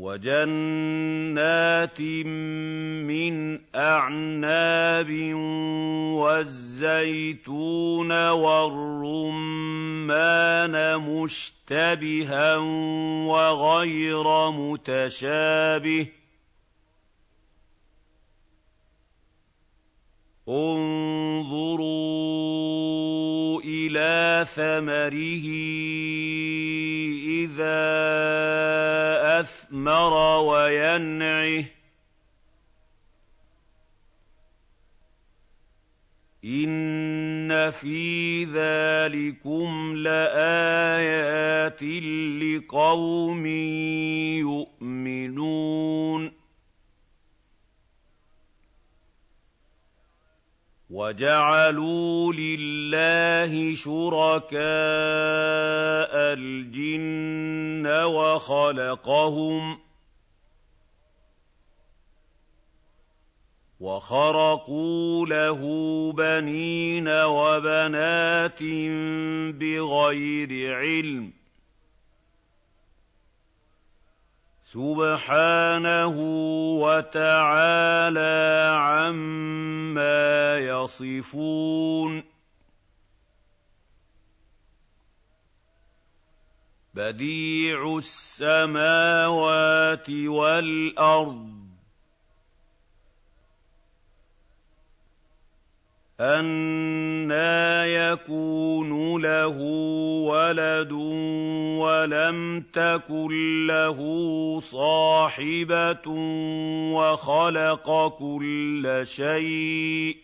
وجنات من أعناب والزيتون والرمان مشتبها وغير متشابه انظروا إلى ثمره إذا أثمر وينعه. ان في ذلكم لايات لقوم يؤمنون. وَجَعَلُوا لِلَّهِ شُرَكَاءَ الْجِنَّ وَخَلَقَهُمْ ۖ وَخَرَقُوا لَهُ بَنِينَ وَبَنَاتٍ بِغَيْرِ عِلْمٍ سُبْحَانَهُ وَتَعَالَىٰ عَمَّا يَصِفُونَ. بَدِيعُ السَّمَاوَاتِ وَالْأَرْضِ. أَنَّىٰ يَكُونُ لَهُ وَلَدٌ وَلَمْ تَكُن لَّهُ صَاحِبَةٌ وَخَلَقَ كُلَّ شَيْءٍ ۖ.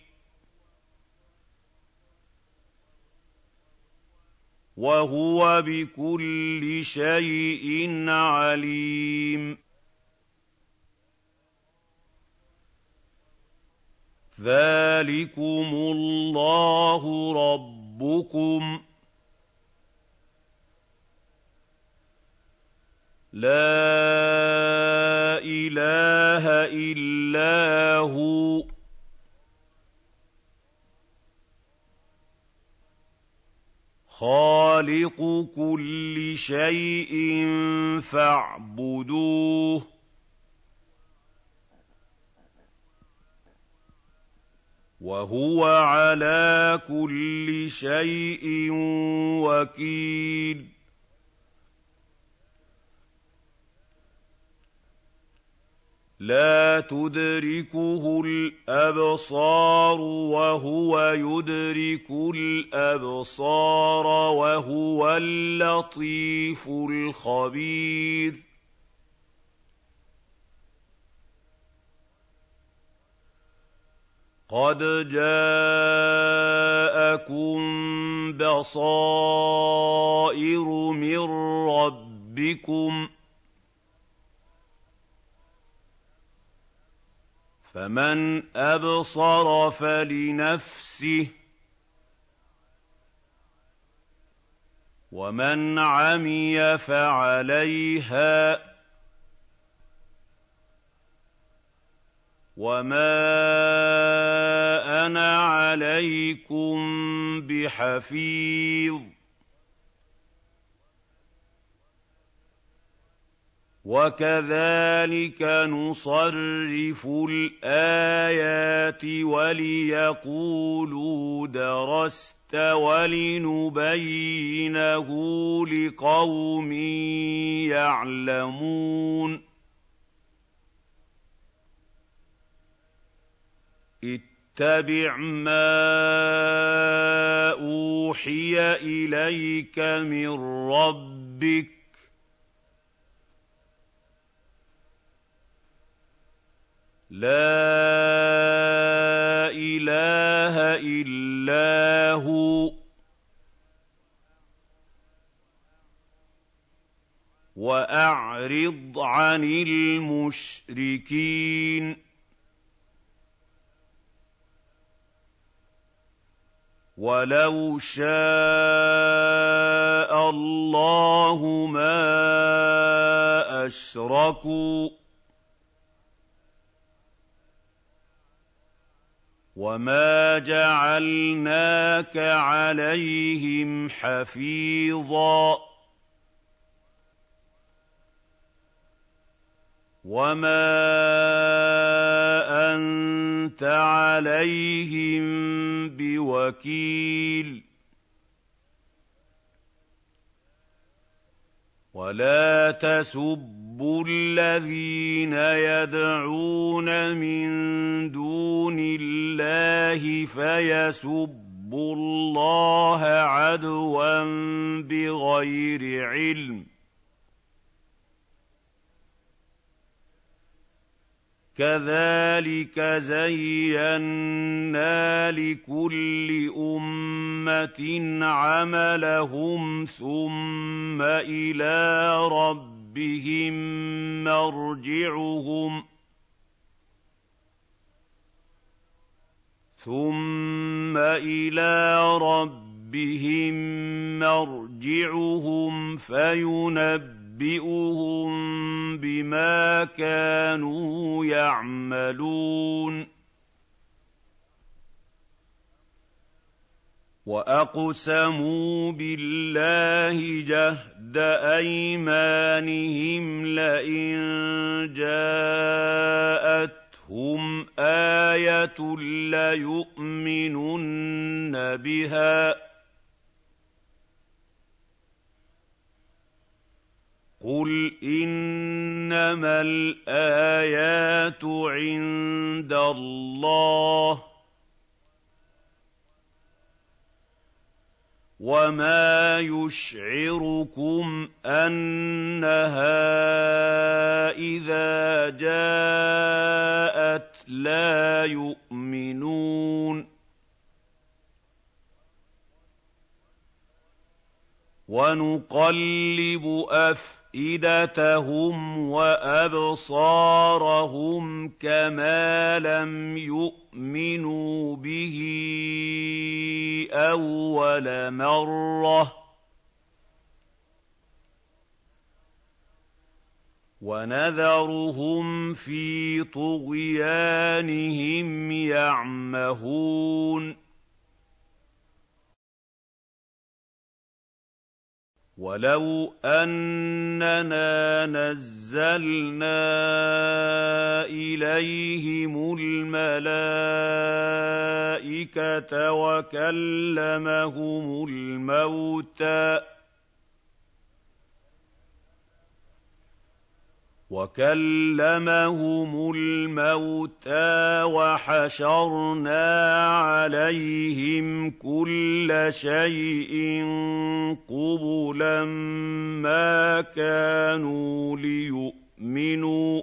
وَهُوَ بِكُلِّ شَيْءٍ عَلِيمٌ. ذَٰلِكُمُ اللَّهُ رَبُّكُمْ ۖ. لَا إِلَٰهَ إِلَّا هُوَ ۖ. خَالِقُ كُلِّ شَيْءٍ فَاعْبُدُوهُ. وَهُوَ عَلَىٰ كُلِّ شَيْءٍ وَكِيلٌ. لَّا تُدْرِكُهُ الْأَبْصَارُ وَهُوَ يُدْرِكُ الْأَبْصَارَ وَهُوَ اللَّطِيفُ الْخَبِيرُ. قَدْ جَاءَكُم بَصَائِرُ مِن رَّبِّكُمْ ۖ فَمَنْ أَبْصَرَ فَلِنَفْسِهِ ۖ وَمَنْ عَمِيَ فَعَلَيْهَا ۚ وَمَا أَنَا عَلَيْكُم بِحَفِيظٍ وَكَذَٰلِكَ نُصَرِّفُ الْآيَاتِ وَلِيَقُولُوا دَرَسْتَ وَلِنُبَيِّنَهُ لِقَوْمٍ يَعْلَمُونَ اتَّبِعْ مَا أُوحِيَ إِلَيْكَ مِن رَّبِّكَ ۖ لَا إِلَٰهَ إِلَّا هُوَ ۖ. وَأَعْرِضْ عَنِ الْمُشْرِكِينَ. وَلَوْ شَاءَ اللَّهُ مَا أَشْرَكُوا ۗ. وَمَا جَعَلْنَاكَ عَلَيْهِمْ حَفِيظًا وَمَا أَنتَ عَلَيْهِم بِوَكِيلٍ وَلَا تَسُبُّوا الَّذِينَ يَدْعُونَ مِن دُونِ اللَّهِ فَيَسُبُّوا اللَّهَ عَدْوًا بِغَيْرِ عِلْمٍ ۗ كَذَٰلِكَ زَيَّنَّا لِكُلِّ أُمَّةٍ عَمَلَهُمْ ثُمَّ إِلَىٰ رَبِّهِم مَّرْجِعُهُمْ ثُمَّ إِلَىٰ رَبِّهِم مَّرْجِعُهُمْ فَيُنَبِّئُهُم يُنَبِّئُهُم بِمَا كَانُوا يَعْمَلُونَ وَأَقْسَمُوا بِاللَّهِ جَهْدَ أَيْمَانِهِمْ لَئِن جَاءَتْهُمْ آيَةٌ لَّيُؤْمِنُنَّ بِهَا ۚ قُلْ إِنَّمَا الْآيَاتُ عِندَ اللَّهِ ۖ وَمَا يُشْعِرُكُمْ أَنَّهَا إِذَا جَاءَتْ لَا يُؤْمِنُونَ وَنُقَلِّبُ أَفْئِدَتَهُمْ أَفْئِدَتَهُمْ وَأَبْصَارَهُمْ كَمَا لَمْ يُؤْمِنُوا بِهِ أَوَّلَ مَرَّةٍ ۚ وَنَذَرُهُمْ فِي طُغْيَانِهِمْ يَعْمَهُونَ وَلَوْ أَنَّنَا نَزَّلْنَا إِلَيْهِمُ الْمَلَائِكَةَ وَكَلَّمَهُمُ الْمَوْتَىٰ وَكَلَّمَهُمُ الْمَوْتَىٰ وَحَشَرْنَا عَلَيْهِمْ كُلَّ شَيْءٍ قُبُلًا مَّا كَانُوا لِيُؤْمِنُوا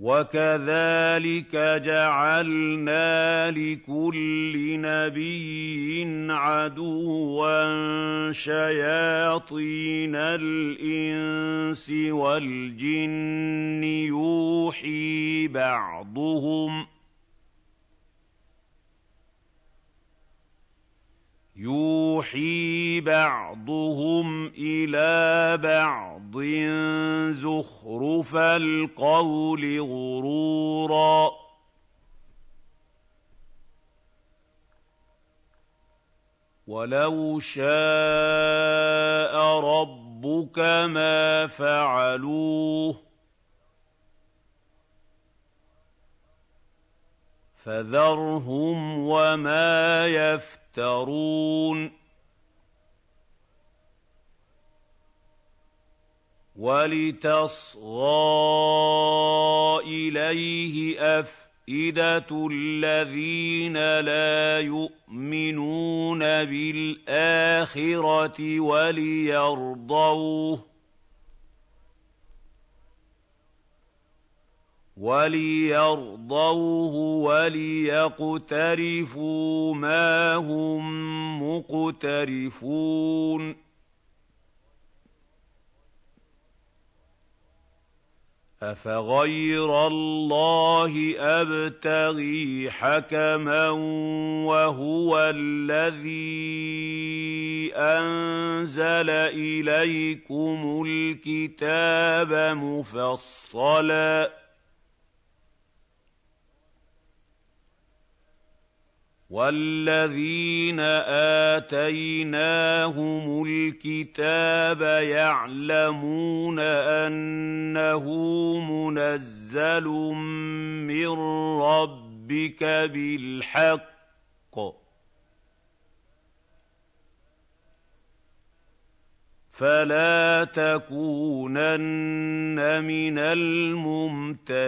وَكَذَٰلِكَ جَعَلْنَا لِكُلِّ نَبِيٍّ عَدُوًّا شَيَاطِينَ الْإِنسِ وَالْجِنِّ يُوحِي بَعْضُهُمْ يُوحِي بَعْضُهُمْ إِلَىٰ بَعْضٍ زُخْرُفَ الْقَوْلِ غُرُورًا. وَلَوْ شَاءَ رَبُّكَ مَا فَعَلُوهُ فَذَرْهُمْ وَمَا يَفْتَرُونَ. وَلِتَصْغَىٰ إِلَيْهِ أَفْئِدَةُ الَّذِينَ لَا يُؤْمِنُونَ بِالْآخِرَةِ وَلِيَرْضَوْهُ. وَلِيَرْضَوْهُ وَلِيَقْتَرِفُوا مَا هُم مُّقْتَرِفُونَ أَفَغَيْرَ اللَّهِ أَبْتَغِي حَكَمًا وَهُوَ الَّذِي أَنزَلَ إِلَيْكُمُ الْكِتَابَ مُفَصَّلًا وَالَّذِينَ آتَيْنَاهُمُ الْكِتَابَ يَعْلَمُونَ أَنَّهُ مُنَزَّلٌ مِّن رَّبِّكَ بِالْحَقِّ فَلَا تَكُونَنَّ مِنَ الْمُمْتَرِينَ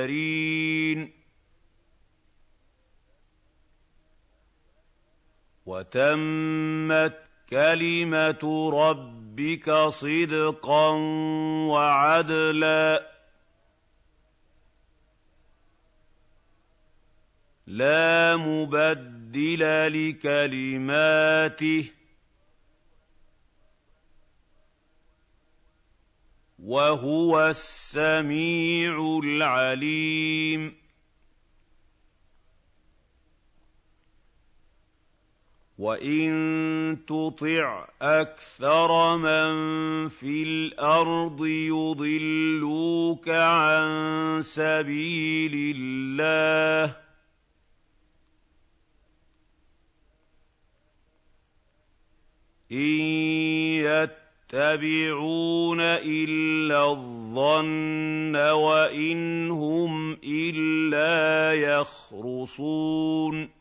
وَتَمَّتْ كَلِمَةُ رَبِّكَ صِدْقًا وَعَدْلًا ۚ. لَّا مُبَدِّلَ لِكَلِمَاتِهِ ۚ. وَهُوَ السَّمِيعُ الْعَلِيمُ. وَإِن تُطِعْ أَكْثَرَ مَن فِي الْأَرْضِ يُضِلُّوكَ عَن سَبِيلِ اللَّهِ ۚ إِن يَتَّبِعُونَ إِلَّا الظَّنَّ وَإِنْ هُمْ إِلَّا يَخْرُصُونَ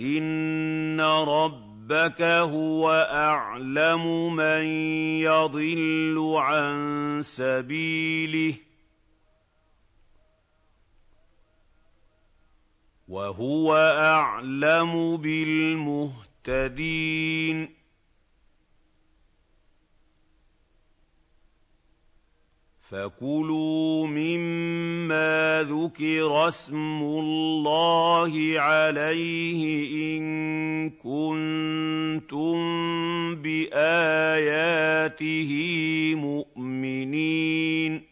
إِنَّ رَبَّكَ هُوَ أَعْلَمُ مَن يَضِلُّ عَن سَبِيلِهِ ۖ وَهُوَ أَعْلَمُ بِالْمُهْتَدِينَ فَكُلُوا مِمَّا ذُكِرَ اسْمُ اللَّهِ عَلَيْهِ إِن كُنتُم بِآيَاتِهِ مُؤْمِنِينَ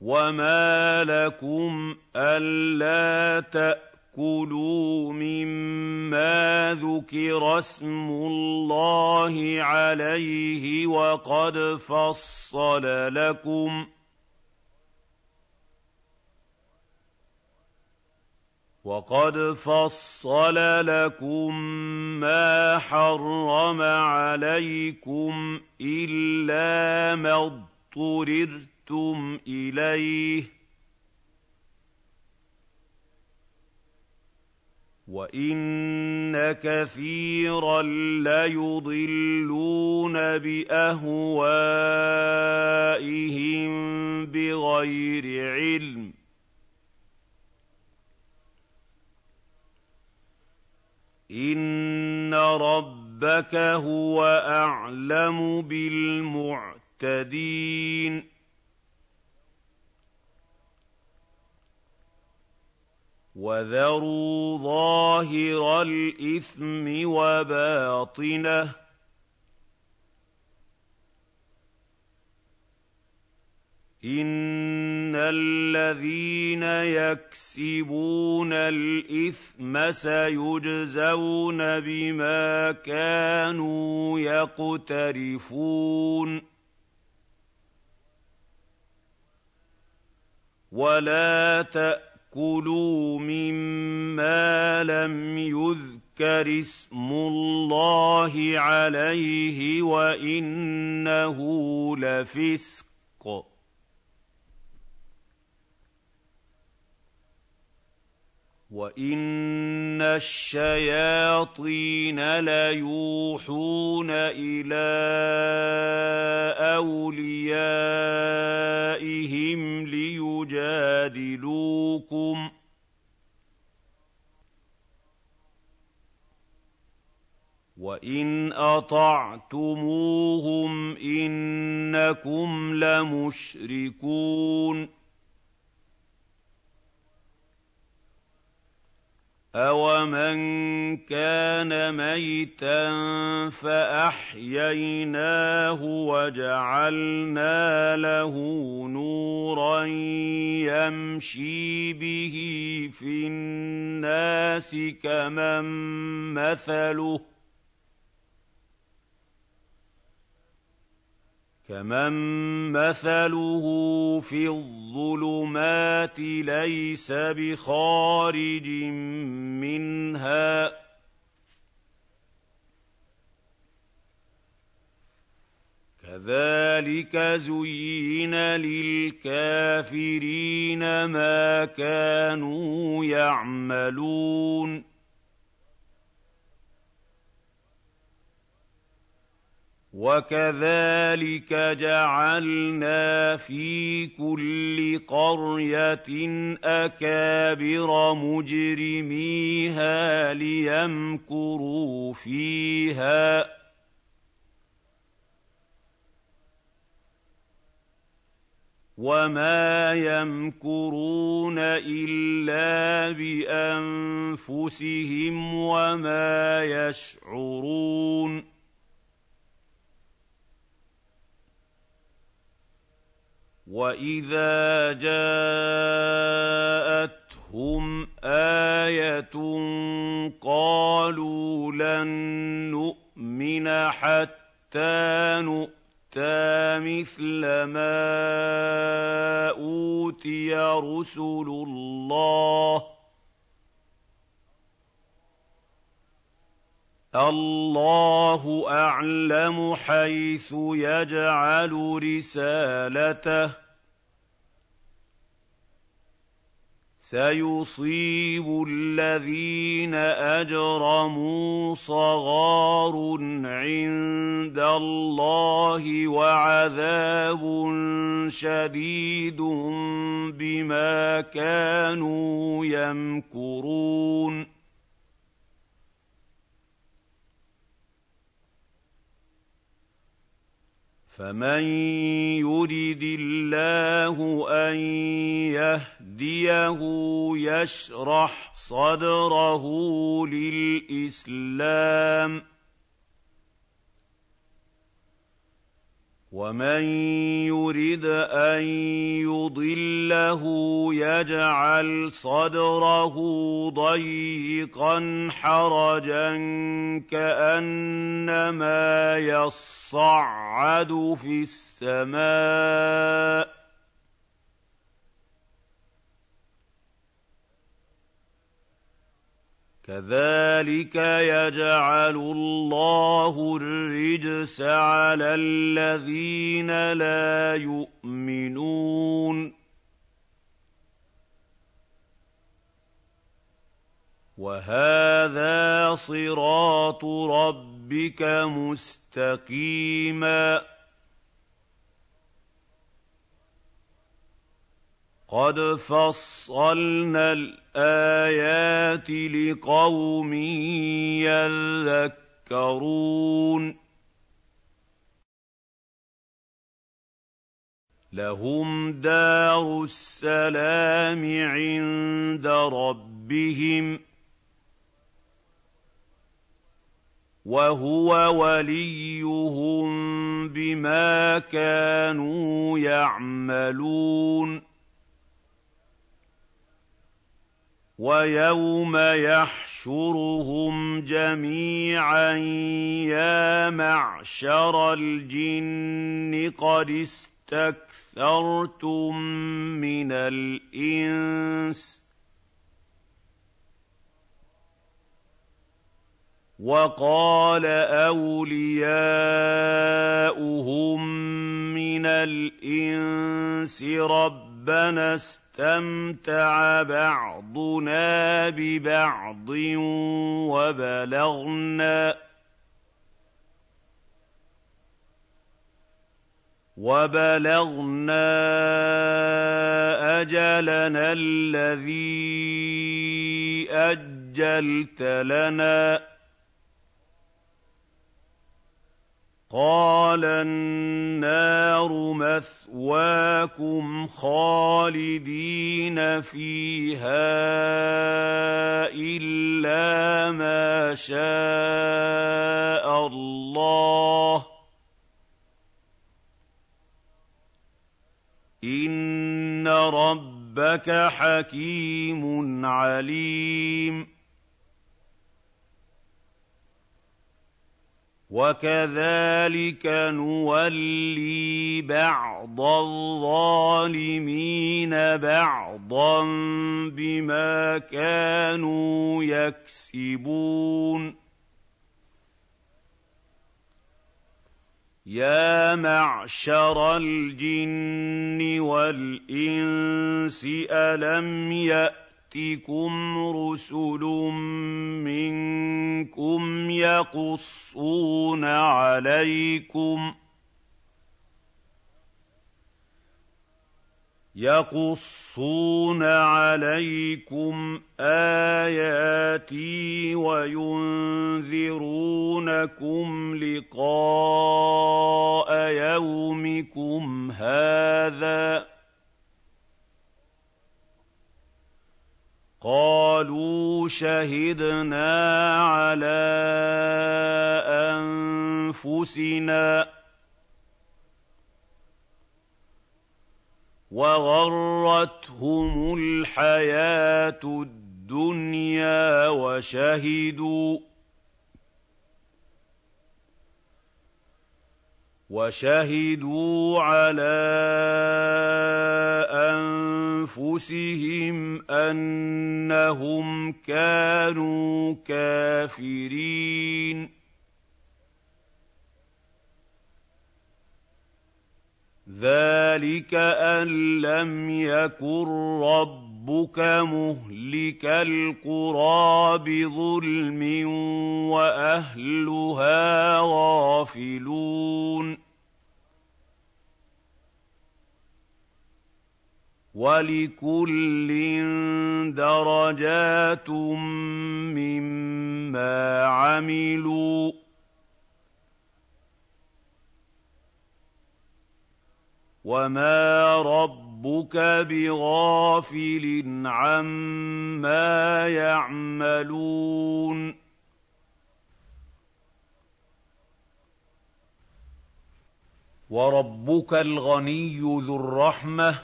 وَمَا لَكُمْ أَلَّا تَأْتُوا كُلُوا مِمَّا ذُكِرَ اسْمُ اللَّهِ عَلَيْهِ وَقَدْ فَصَّلَ لَكُمْ وَقَدْ فَصَّلَ لَكُم مَّا حَرَّمَ عَلَيْكُمْ إِلَّا مَا اضْطُرِرْتُمْ إِلَيْهِ وَإِنَّ كَثِيرًا لَّيُضِلُّونَ بِأَهْوَائِهِم بِغَيْرِ عِلْمٍ ۗ إِنَّ رَبَّكَ هُوَ أَعْلَمُ بِالْمُعْتَدِينَ وَذَرُوا ظَاهِرَ الْإِثْمِ وَبَاطِنَهُ ۚ إِنَّ الَّذِينَ يَكْسِبُونَ الْإِثْمَ سَيُجْزَوْنَ بِمَا كَانُوا يَقْتَرِفُونَ ولا تاكلوا مما لم يذكر اسم الله عليه وانه لفسق وان الشياطين ليوحون إلى اوليائهم ليجادلوكم وان اطعتموهم انكم لمشركون أَوَمَن كَانَ مَيْتًا فَأَحْيَيْنَاهُ وَجَعَلْنَا لَهُ نُورًا يَمْشِي بِهِ فِي النَّاسِ كَمَن مَّثَلُهُ كمن مثله في الظلمات ليس بخارج منها كذلك زين للكافرين ما كانوا يعملون وكذلك جعلنا في كل قريه اكابر مجرميها ليمكروا فيها وما يمكرون الا بانفسهم وما يشعرون واذا جاءتهم إيه قالوا لن نؤمن حتى نؤتى مثل ما اوتي رسل الله الله أعلم حيث يجعل رسالته. سيصيب الذين أجرموا صغار عند الله وعذاب شديد بما كانوا يمكرون. فمن يرد الله ان يهديه يشرح صدره للاسلام ومن يرد ان يضله يجعل صدره ضيقا حرجا كانما يصعد في السماء كذلك يجعل الله الرجس على الذين لا يؤمنون. وهذا صراط ربك مستقيما. قد فصلنا الايات لقوم يذكرون لهم دار السلام عند ربهم وهو وليهم بما كانوا يعملون ويوم يحشرهم جميعا يا معشر الجن قد اسْتَكْثَرْتُم مِّنَ الْإِنسِ وَقَالَ أَوْلِيَاؤُهُم مِّنَ الْإِنسِ رَبَّنَا اسْتَمْتَعَ بَعْضُنَا بِبَعْضٍ وَبَلَغْنَا وَبَلَغْنَا أَجَلَنَا الَّذِي أَجَّلْتَ لَنَا ۚ قَالَ النَّارُ مَثْوَاكُمْ خَالِدِينَ فِيهَا إِلَّا مَا شَاءَ اللَّهُ ۗ. إِنَّ رَبَّكَ حَكِيمٌ عَلِيمٌ. وَكَذَٰلِكَ نُوَلِّي بَعْضَ الظَّالِمِينَ بَعْضًا بِمَا كَانُوا يَكْسِبُونَ يَا مَعْشَرَ الْجِنِّ وَالْإِنسِ أَلَمْ يَأْتِ يَأْتِكُمْ رُسُلٌ مِّنكُمْ يَقُصُّونَ عَلَيْكُمْ يَقُصُّونَ عَلَيْكُمْ آيَاتِي وَيُنذِرُونَكُمْ لِقَاءَ يَوْمِكُمْ هَٰذَا ۚ قَالُوا شَهِدْنَا عَلَىٰ أَنفُسِنَا ۖ وَغَرَّتْهُمُ الْحَيَاةُ الدُّنْيَا وَشَهِدُوا وَشَهِدُوا عَلَىٰ أَنفُسِهِمْ أَنَّهُمْ كَانُوا كَافِرِينَ ذَٰلِكَ أَن لَّمْ يَكُن رَّبُّكَ مُهْلِكَ الْقُرَىٰ بِظُلْمٍ وَأَهْلُهَا غَافِلُونَ وَلِكُلٍّ دَرَجَاتٌ مِّمَّا عَمِلُوا ۖ وَمَا رَبُّكَ بِغَافِلٍ عَمَّا يَعْمَلُونَ وَرَبُّكَ الْغَنِيُّ ذُو الرَّحْمَةِ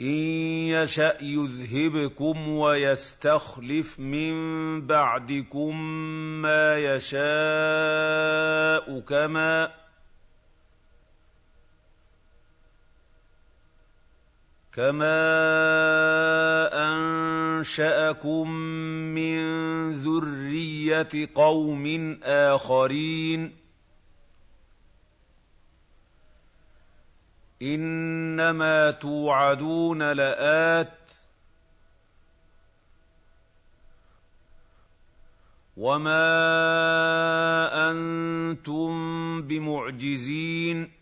إِن يَشَأْ يُذْهِبْكُمْ وَيَسْتَخْلِفْ مِن بَعْدِكُم مَّا يَشَاءُ كَمَا كما أَنشَأَكُم مِّن ذُرِّيَّةِ قَوْمٍ آخَرِينَ إِنَّمَا تُوعَدُونَ لَآتٍ ۖ وَمَا أَنتُم بِمُعْجِزِينَ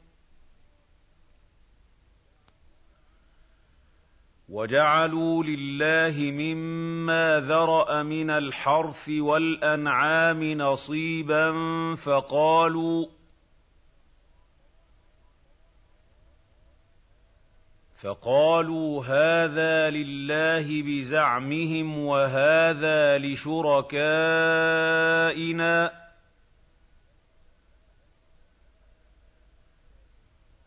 وَجَعَلُوا لِلَّهِ مِمَّا ذَرَأَ مِنَ الْحَرْثِ وَالْأَنْعَامِ نَصِيبًا فَقَالُوا فقالوا هذا لله بزعمهم وهذا لشركائنا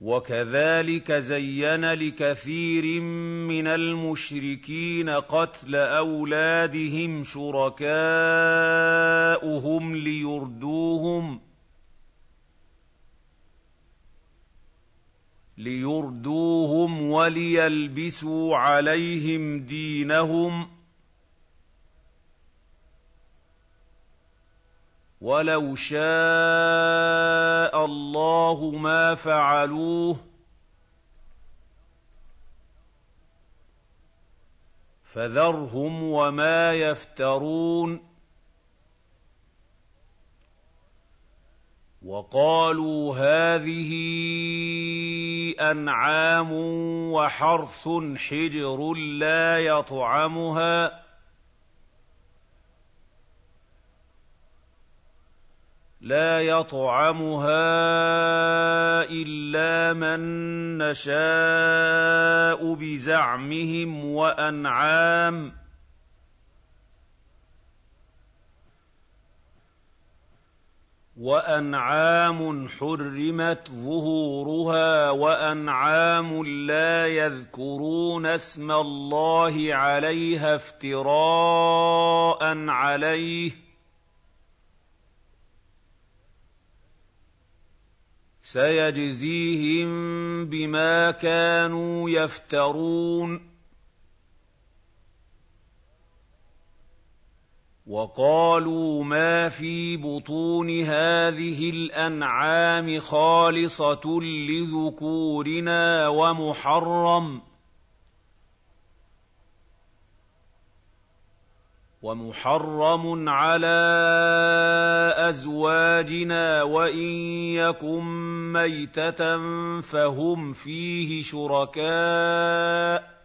وكذلك زين لكثير من المشركين قتل أولادهم شركاؤهم ليردوهم ليردوهم وليلبسوا عليهم دينهم وَلَوْ شَاءَ اللَّهُ مَا فَعَلُوهُ ۖ فَذَرْهُمْ وَمَا يَفْتَرُونَ وَقَالُوا هَٰذِهِ أَنْعَامٌ وَحَرْثٌ حِجْرٌ لَّا يَطْعَمُهَا لَا يَطْعَمُهَا إِلَّا مَن نَّشَاءُ بِزَعْمِهِمْ وَأَنْعَامٌ. وَأَنْعَامٌ حُرِّمَتْ ظُهُورُهَا وَأَنْعَامٌ لَّا يَذْكُرُونَ اسْمَ اللَّهِ عَلَيْهَا افْتِرَاءً عَلَيْهِ ۚ. سيجزيهم بما كانوا يفترون. وقالوا ما في بطون هذه الأنعام خالصة لذكورنا ومحرم. ومحرم على أزواجنا وإن يكن ميتة فهم فيه شركاء.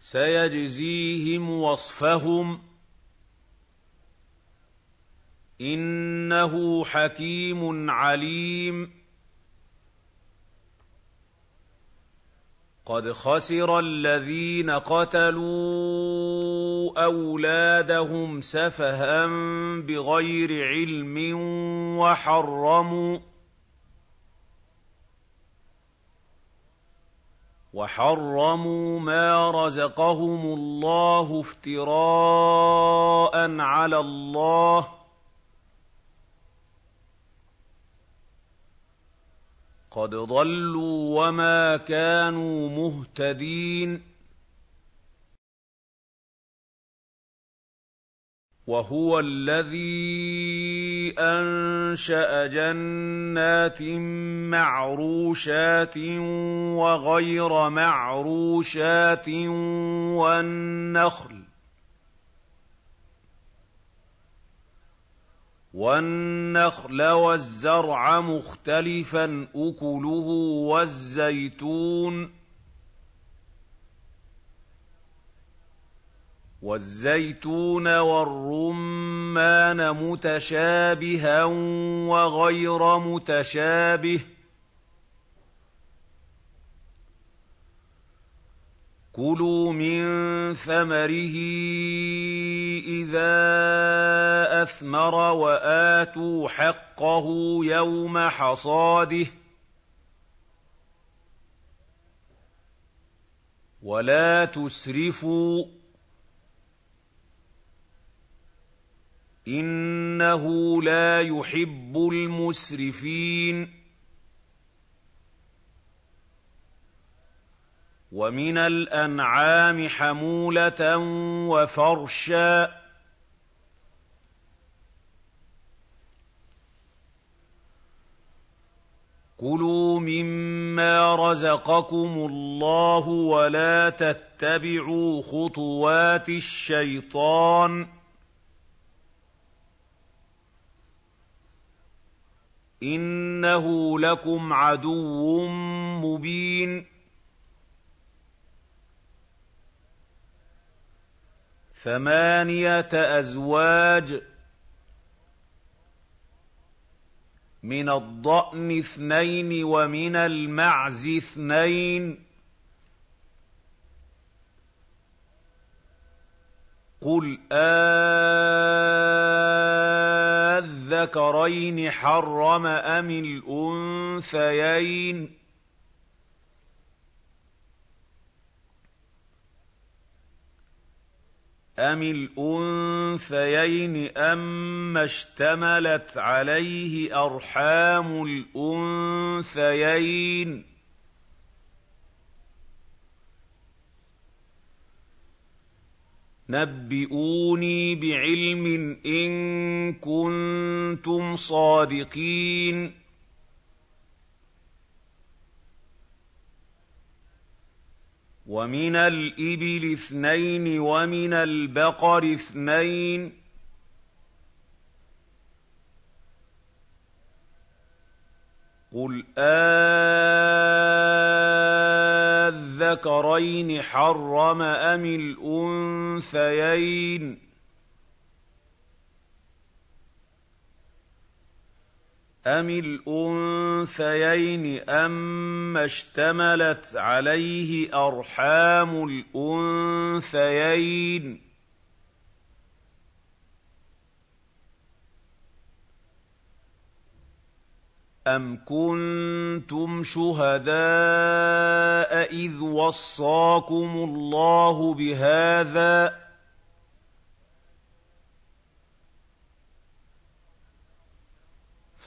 سيجزيهم وصفهم. إنه حكيم عليم. قد خسر الذين قتلوا اولادهم سفها بغير علم وحرموا وحرموا ما رزقهم الله افتراء على الله قد ضلوا وما كانوا مهتدين. وهو الذي أنشأ جنات معروشات وغير معروشات والنخل وَالنَّخْلَ وَالزَّرْعَ مُخْتَلِفًا أُكُلُهُ وَالزَّيْتُونَ. وَالزَّيْتُونَ وَالرُّمَّانَ مُتَشَابِهًا وَغَيْرَ مُتَشَابِهٍ. كُلُوا مِن ثَمَرِهِ إِذَا أَثْمَرَ وَآتُوا حَقَّهُ يَوْمَ حَصَادِهِ ۖ وَلَا تُسْرِفُوا ۚ إِنَّهُ لَا يُحِبُّ الْمُسْرِفِينَ وَمِنَ الْأَنْعَامِ حَمُولَةً وَفَرْشًا ۚ. كُلُوا مِمَّا رَزَقَكُمُ اللَّهُ وَلَا تَتَّبِعُوا خُطُوَاتِ الشَّيْطَانِ ۚ. إِنَّهُ لَكُمْ عَدُوٌّ مُّبِينٌ. ثَمَانِيَةَ أَزْوَاجٍ مِّنَ الضَّأْنِ اثْنَيْنِ وَمِنَ الْمَعْزِ اثْنَيْنِ ۗ. قُلْ آلذَّكَرَيْنِ حَرَّمَ أَمِ الْأُنثَيَيْنِ. أَمِ الْأُنثَيَيْنِ أَمَّا اشْتَمَلَتْ عَلَيْهِ أَرْحَامُ الْأُنثَيَيْنِ نَبِّئُونِي بِعِلْمٍ إِن كُنتُمْ صَادِقِينَ وَمِنَ الْإِبِلِ اثْنَيْنِ وَمِنَ الْبَقَرِ اثْنَيْنِ ۗ. قُلْ آلذَّكَرَيْنِ حَرَّمَ أَمِ الْأُنثَيَيْنِ؟ أَمِ الْأُنثَيَيْنِ أَمَّا اشْتَمَلَتْ عَلَيْهِ أَرْحَامُ الْأُنثَيَيْنِ أَمْ كُنتُمْ شُهَدَاءَ إِذْ وَصَّاكُمُ اللَّهُ بِهَٰذَا ۖ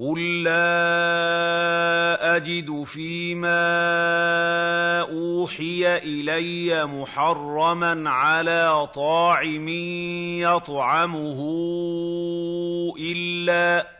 قُل لَّا أَجِدُ فِيمَا أُوحِيَ إِلَيَّ مُحَرَّمًا عَلَىٰ طَاعِمٍ يَطْعَمُهُ إِلَّا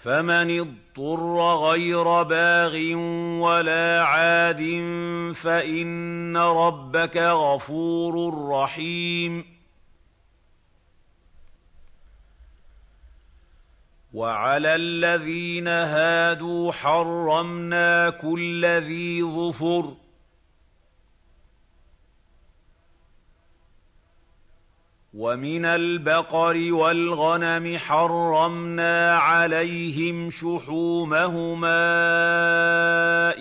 فَمَنِ اضْطُرَّ غَيْرَ بَاغٍ وَلَا عَادٍ فَإِنَّ رَبَّكَ غَفُورٌ رَّحِيمٌ. وَعَلَى الَّذِينَ هَادُوا حَرَّمْنَا كُلَّ ذِي ظُفُرٍ وَمِنَ الْبَقَرِ وَالْغَنَمِ حَرَّمْنَا عَلَيْهِمْ شُحُومَهُمَا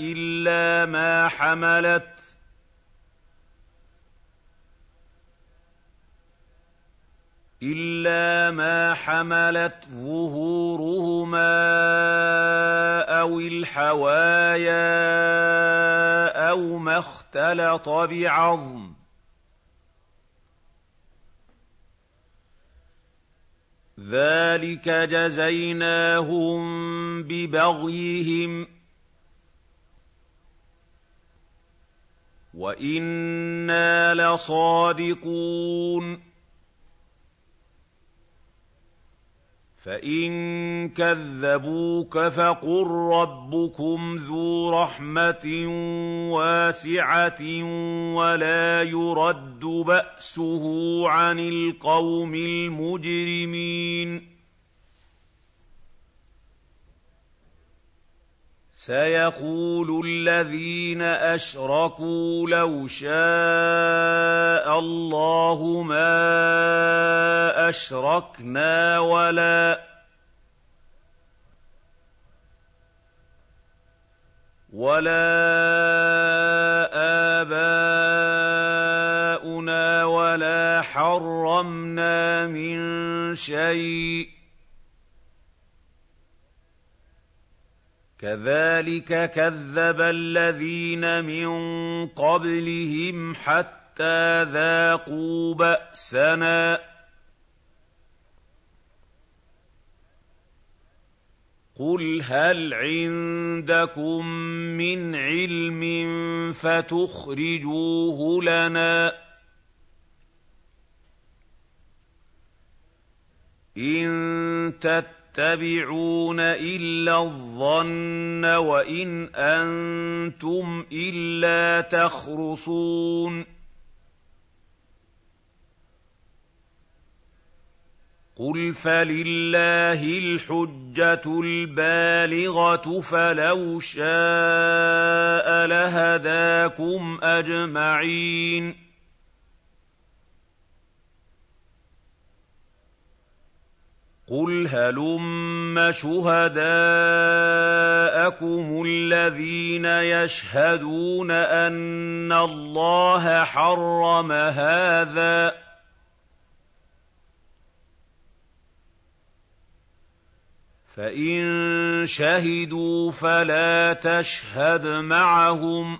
إِلَّا مَا حَمَلَتْ ظُهُورُهُمَا أَوِ الْحَوَايَا أَوْ مَا اخْتَلَطَ بِعَظْمٍ ۚ ذَٰلِكَ جَزَيْنَاهُم بِبَغْيِهِمْ ۖ وَإِنَّا لَصَادِقُونَ فَإِن كَذَّبُوكَ فَقُل رَّبُّكُمْ ذُو رَحْمَةٍ وَاسِعَةٍ وَلَا يُرَدُّ بَأْسُهُ عَنِ الْقَوْمِ الْمُجْرِمِينَ سيقول الذين أشركوا لو شاء الله ما أشركنا ولا ولا آباؤنا ولا حرمنا من شيء كذلك كذب الذين من قبلهم حتى ذاقوا بأسنا. قُلْ هَلْ عِندَكُم مِّنْ عِلْمٍ فَتُخْرِجُوهُ لَنَا ۖ؟ إِن تَتَّبِعُونَ إِلَّا الظَّنَّ وَإِنْ أَنتُمْ إِلَّا تَخْرُصُونَ قُلْ فَلِلَّهِ الْحُجَّةُ الْبَالِغَةُ فَلَوْ شَاءَ لَهَدَاكُمْ أَجْمَعِينَ قُلْ هَلُمَّ شُهَدَاءَكُمُ الَّذِينَ يَشْهَدُونَ أَنَّ اللَّهَ حَرَّمَ هَٰذَا ۖ فَإِن شَهِدُوا فَلَا تَشْهَدْ مَعَهُمْ ۚ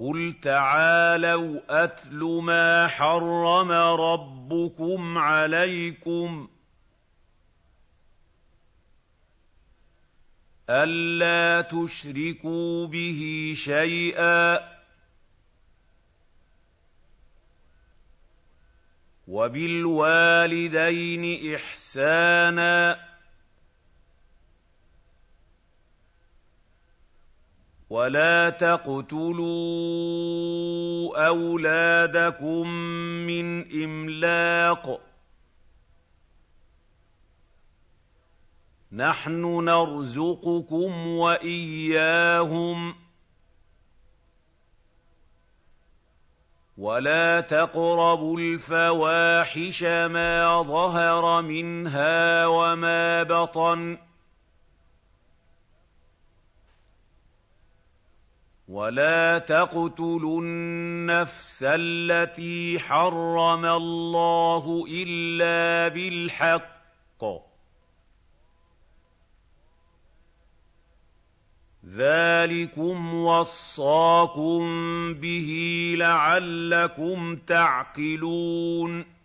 قُلْ تَعَالَوْا أَتْلُ مَا حَرَّمَ رَبُّكُمْ عَلَيْكُمْ ۖ أَلَّا تُشْرِكُوا بِهِ شَيْئًا وَبِالْوَالِدَيْنِ إِحْسَانًا ۖ وَلَا تَقْتُلُوا أَوْلَادَكُم مِّنْ إِمْلَاقٍ ۖ نَّحْنُ نَرْزُقُكُمْ وَإِيَّاهُمْ ۖ وَلَا تَقْرَبُوا الْفَوَاحِشَ مَا ظَهَرَ مِنْهَا وَمَا بَطَنَ ۖ وَلَا تَقْتُلُوا النَّفْسَ الَّتِي حَرَّمَ اللَّهُ إِلَّا بِالْحَقِّ ذَٰلِكُمْ وَصَّاكُم بِهِ لَعَلَّكُمْ تَعْقِلُونَ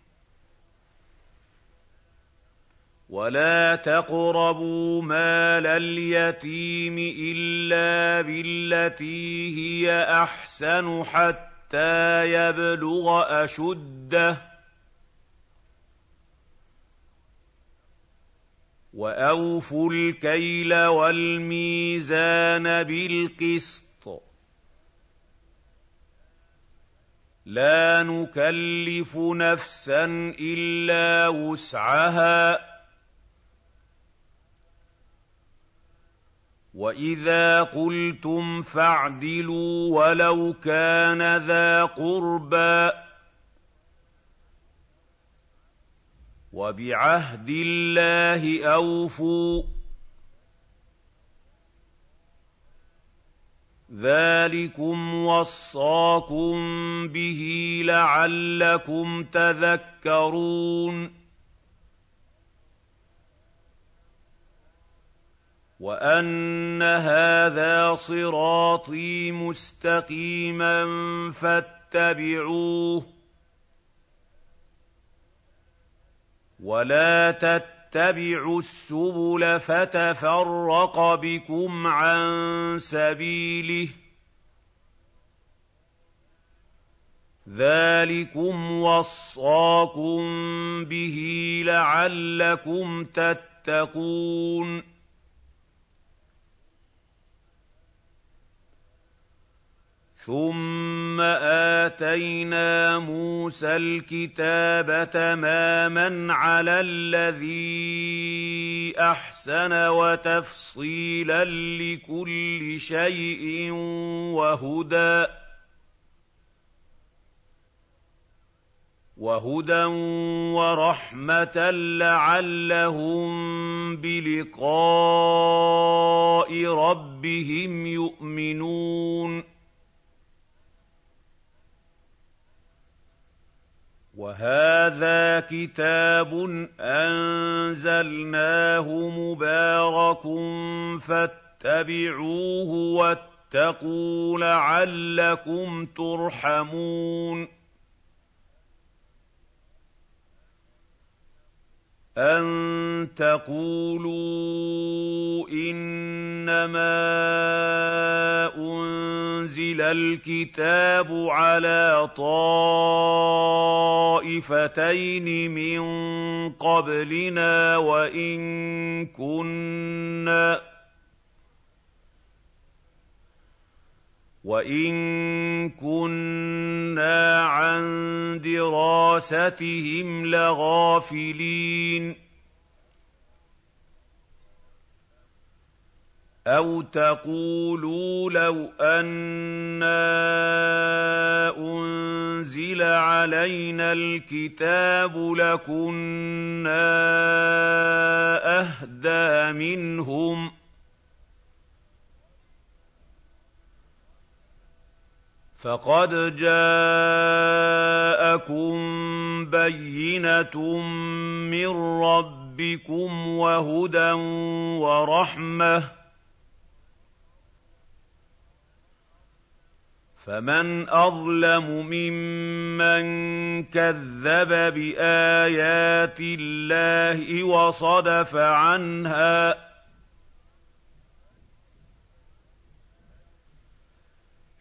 وَلَا تَقْرَبُوا مَالَ الْيَتِيمِ إِلَّا بِالَّتِي هِيَ أَحْسَنُ حَتَّىٰ يَبْلُغَ أَشُدَّهُ وَأَوْفُوا الْكَيْلَ وَالْمِيزَانَ بِالْقِسْطِ ۖ لَا نُكَلِّفُ نَفْسًا إِلَّا وُسْعَهَا ۖ وَإِذَا قُلْتُمْ فَاعْدِلُوا وَلَوْ كَانَ ذَا قُرْبَىٰ وَبِعَهْدِ اللَّهِ أَوْفُوا ۚ ذَٰلِكُمْ وَصَّاكُم بِهِ لَعَلَّكُمْ تَذَكَّرُونَ وَأَنَّ هَٰذَا صِرَاطِي مُسْتَقِيمًا فَاتَّبِعُوهُ وَلَا تَتَّبِعُوا السبل فتفرق بكم عن سبيله ذلكم وصاكم به لعلكم تتقون ثم اتينا موسى الكتاب تماما على الذي احسن وتفصيلا لكل شيء وهدى وهدى ورحمه لعلهم بلقاء ربهم يؤمنون وهذا كتاب أنزلناه مبارك فاتبعوه واتقوا لعلكم ترحمون ان تقولوا انما انزل الكتاب على طائفتين من قبلنا وان كنا وان كنا عن دراستهم لغافلين أو تقولوا لو أنا انزل علينا الكتاب لكنا اهدى منهم فقد جاءكم بينه من ربكم وهدى ورحمه فمن اظلم ممن كذب بايات الله وصدف عنها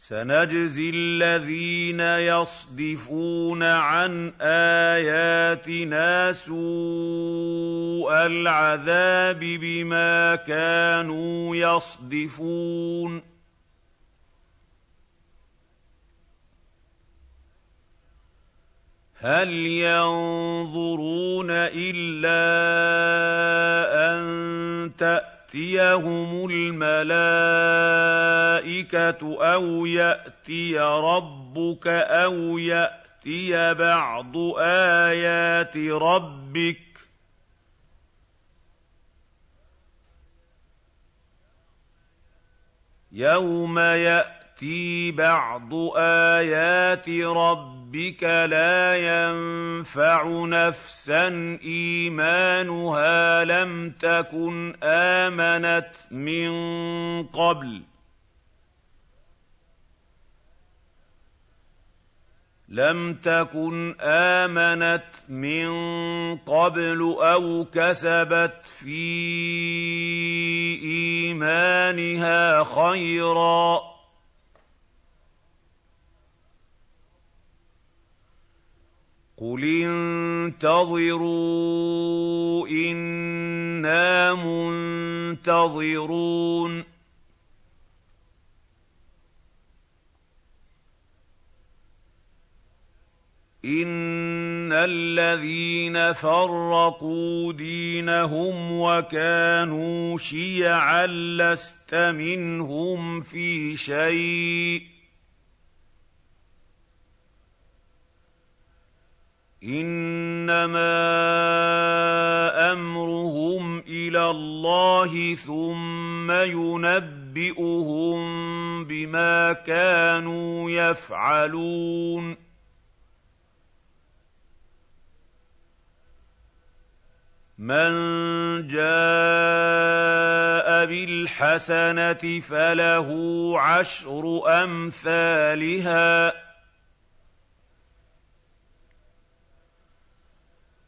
سنجزي الذين يصدفون عن آياتنا سوء العذاب بما كانوا يصدفون. هل ينظرون إلا أن تأتي تَأْتِيَهُمُ الْمَلَائِكَةُ أَوْ يَأْتِيَ رَبُّكَ أَوْ يَأْتِيَ بَعْضُ آيَاتِ رَبِّكَ ۗ يَوْمَ يَأْتِي بَعْضُ آيَاتِ رَبِّكَ لَا يَنفَعُ نَفْسًا إِيمَانُهَا لَمْ تَكُنْ آمَنَتْ مِن قَبْلُ لم تكن امنت من قبل أو كسبت في ايمانها خيرا قل انتظروا أنا منتظرون ان الذين فرقوا دينهم وكانوا شيعا لست منهم في شيء إنما أمرهم إلى الله ثم ينبئهم بما كانوا يفعلون. مَن جَاءَ بِالْحَسَنَةِ فَلَهُ عَشْرُ أَمْثَالِهَا ۖ.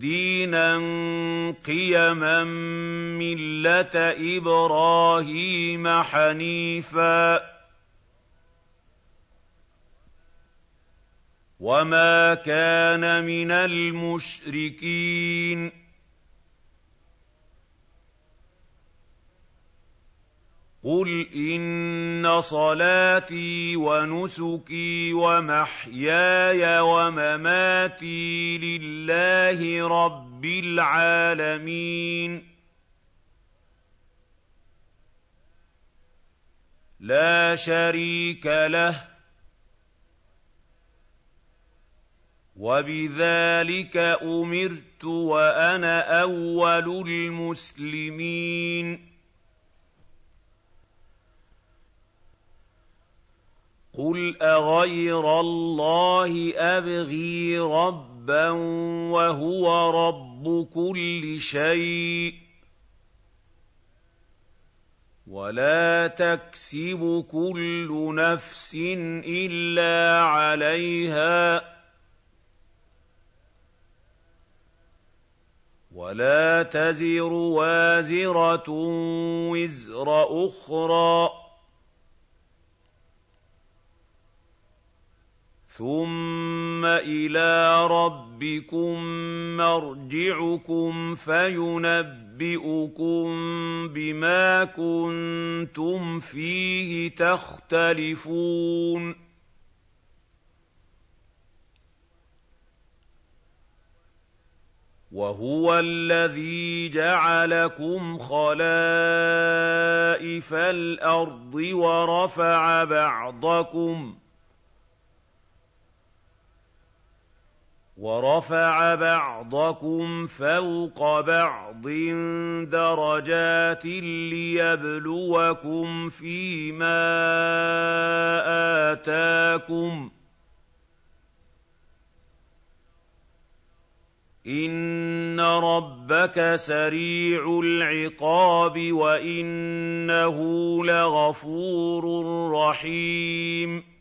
دينا قيما مله إبراهيم حنيفا وما كان من المشركين قُلْ إِنَّ صَلَاتِي وَنُسُكِي وَمَحْيَايَ وَمَمَاتِي لِلَّهِ رَبِّ الْعَالَمِينَ لَا شَرِيكَ لَهُ وَبِذَٰلِكَ أُمِرْتُ وَأَنَا أَوَّلُ الْمُسْلِمِينَ قُلْ أَغَيْرَ اللَّهِ أَبْغِي رَبًّا وَهُوَ رَبُّ كُلِّ شَيْءٍ ۖ وَلَا تَكْسِبُ كُلُّ نَفْسٍ إِلَّا عَلَيْهَا ۚ وَلَا تَزِرُ وَازِرَةٌ وِزْرَ أُخْرَىٰ ثُمَّ إِلَىٰ رَبِّكُم مَّرْجِعُكُمْ فَيُنَبِّئُكُم بِمَا كُنتُمْ فِيهِ تَخْتَلِفُونَ وَهُوَ الَّذِي جَعَلَكُمْ خَلَائِفَ الْأَرْضِ وَرَفَعَ بَعْضَكُمْ وَرَفَعَ بَعْضَكُمْ فَوْقَ بَعْضٍ دَرَجَاتٍ لِّيَبْلُوَكُمْ فِي مَا آتَاكُمْ ۗ إِنَّ رَبَّكَ سَرِيعُ الْعِقَابِ وَإِنَّهُ لَغَفُورٌ رَّحِيمٌ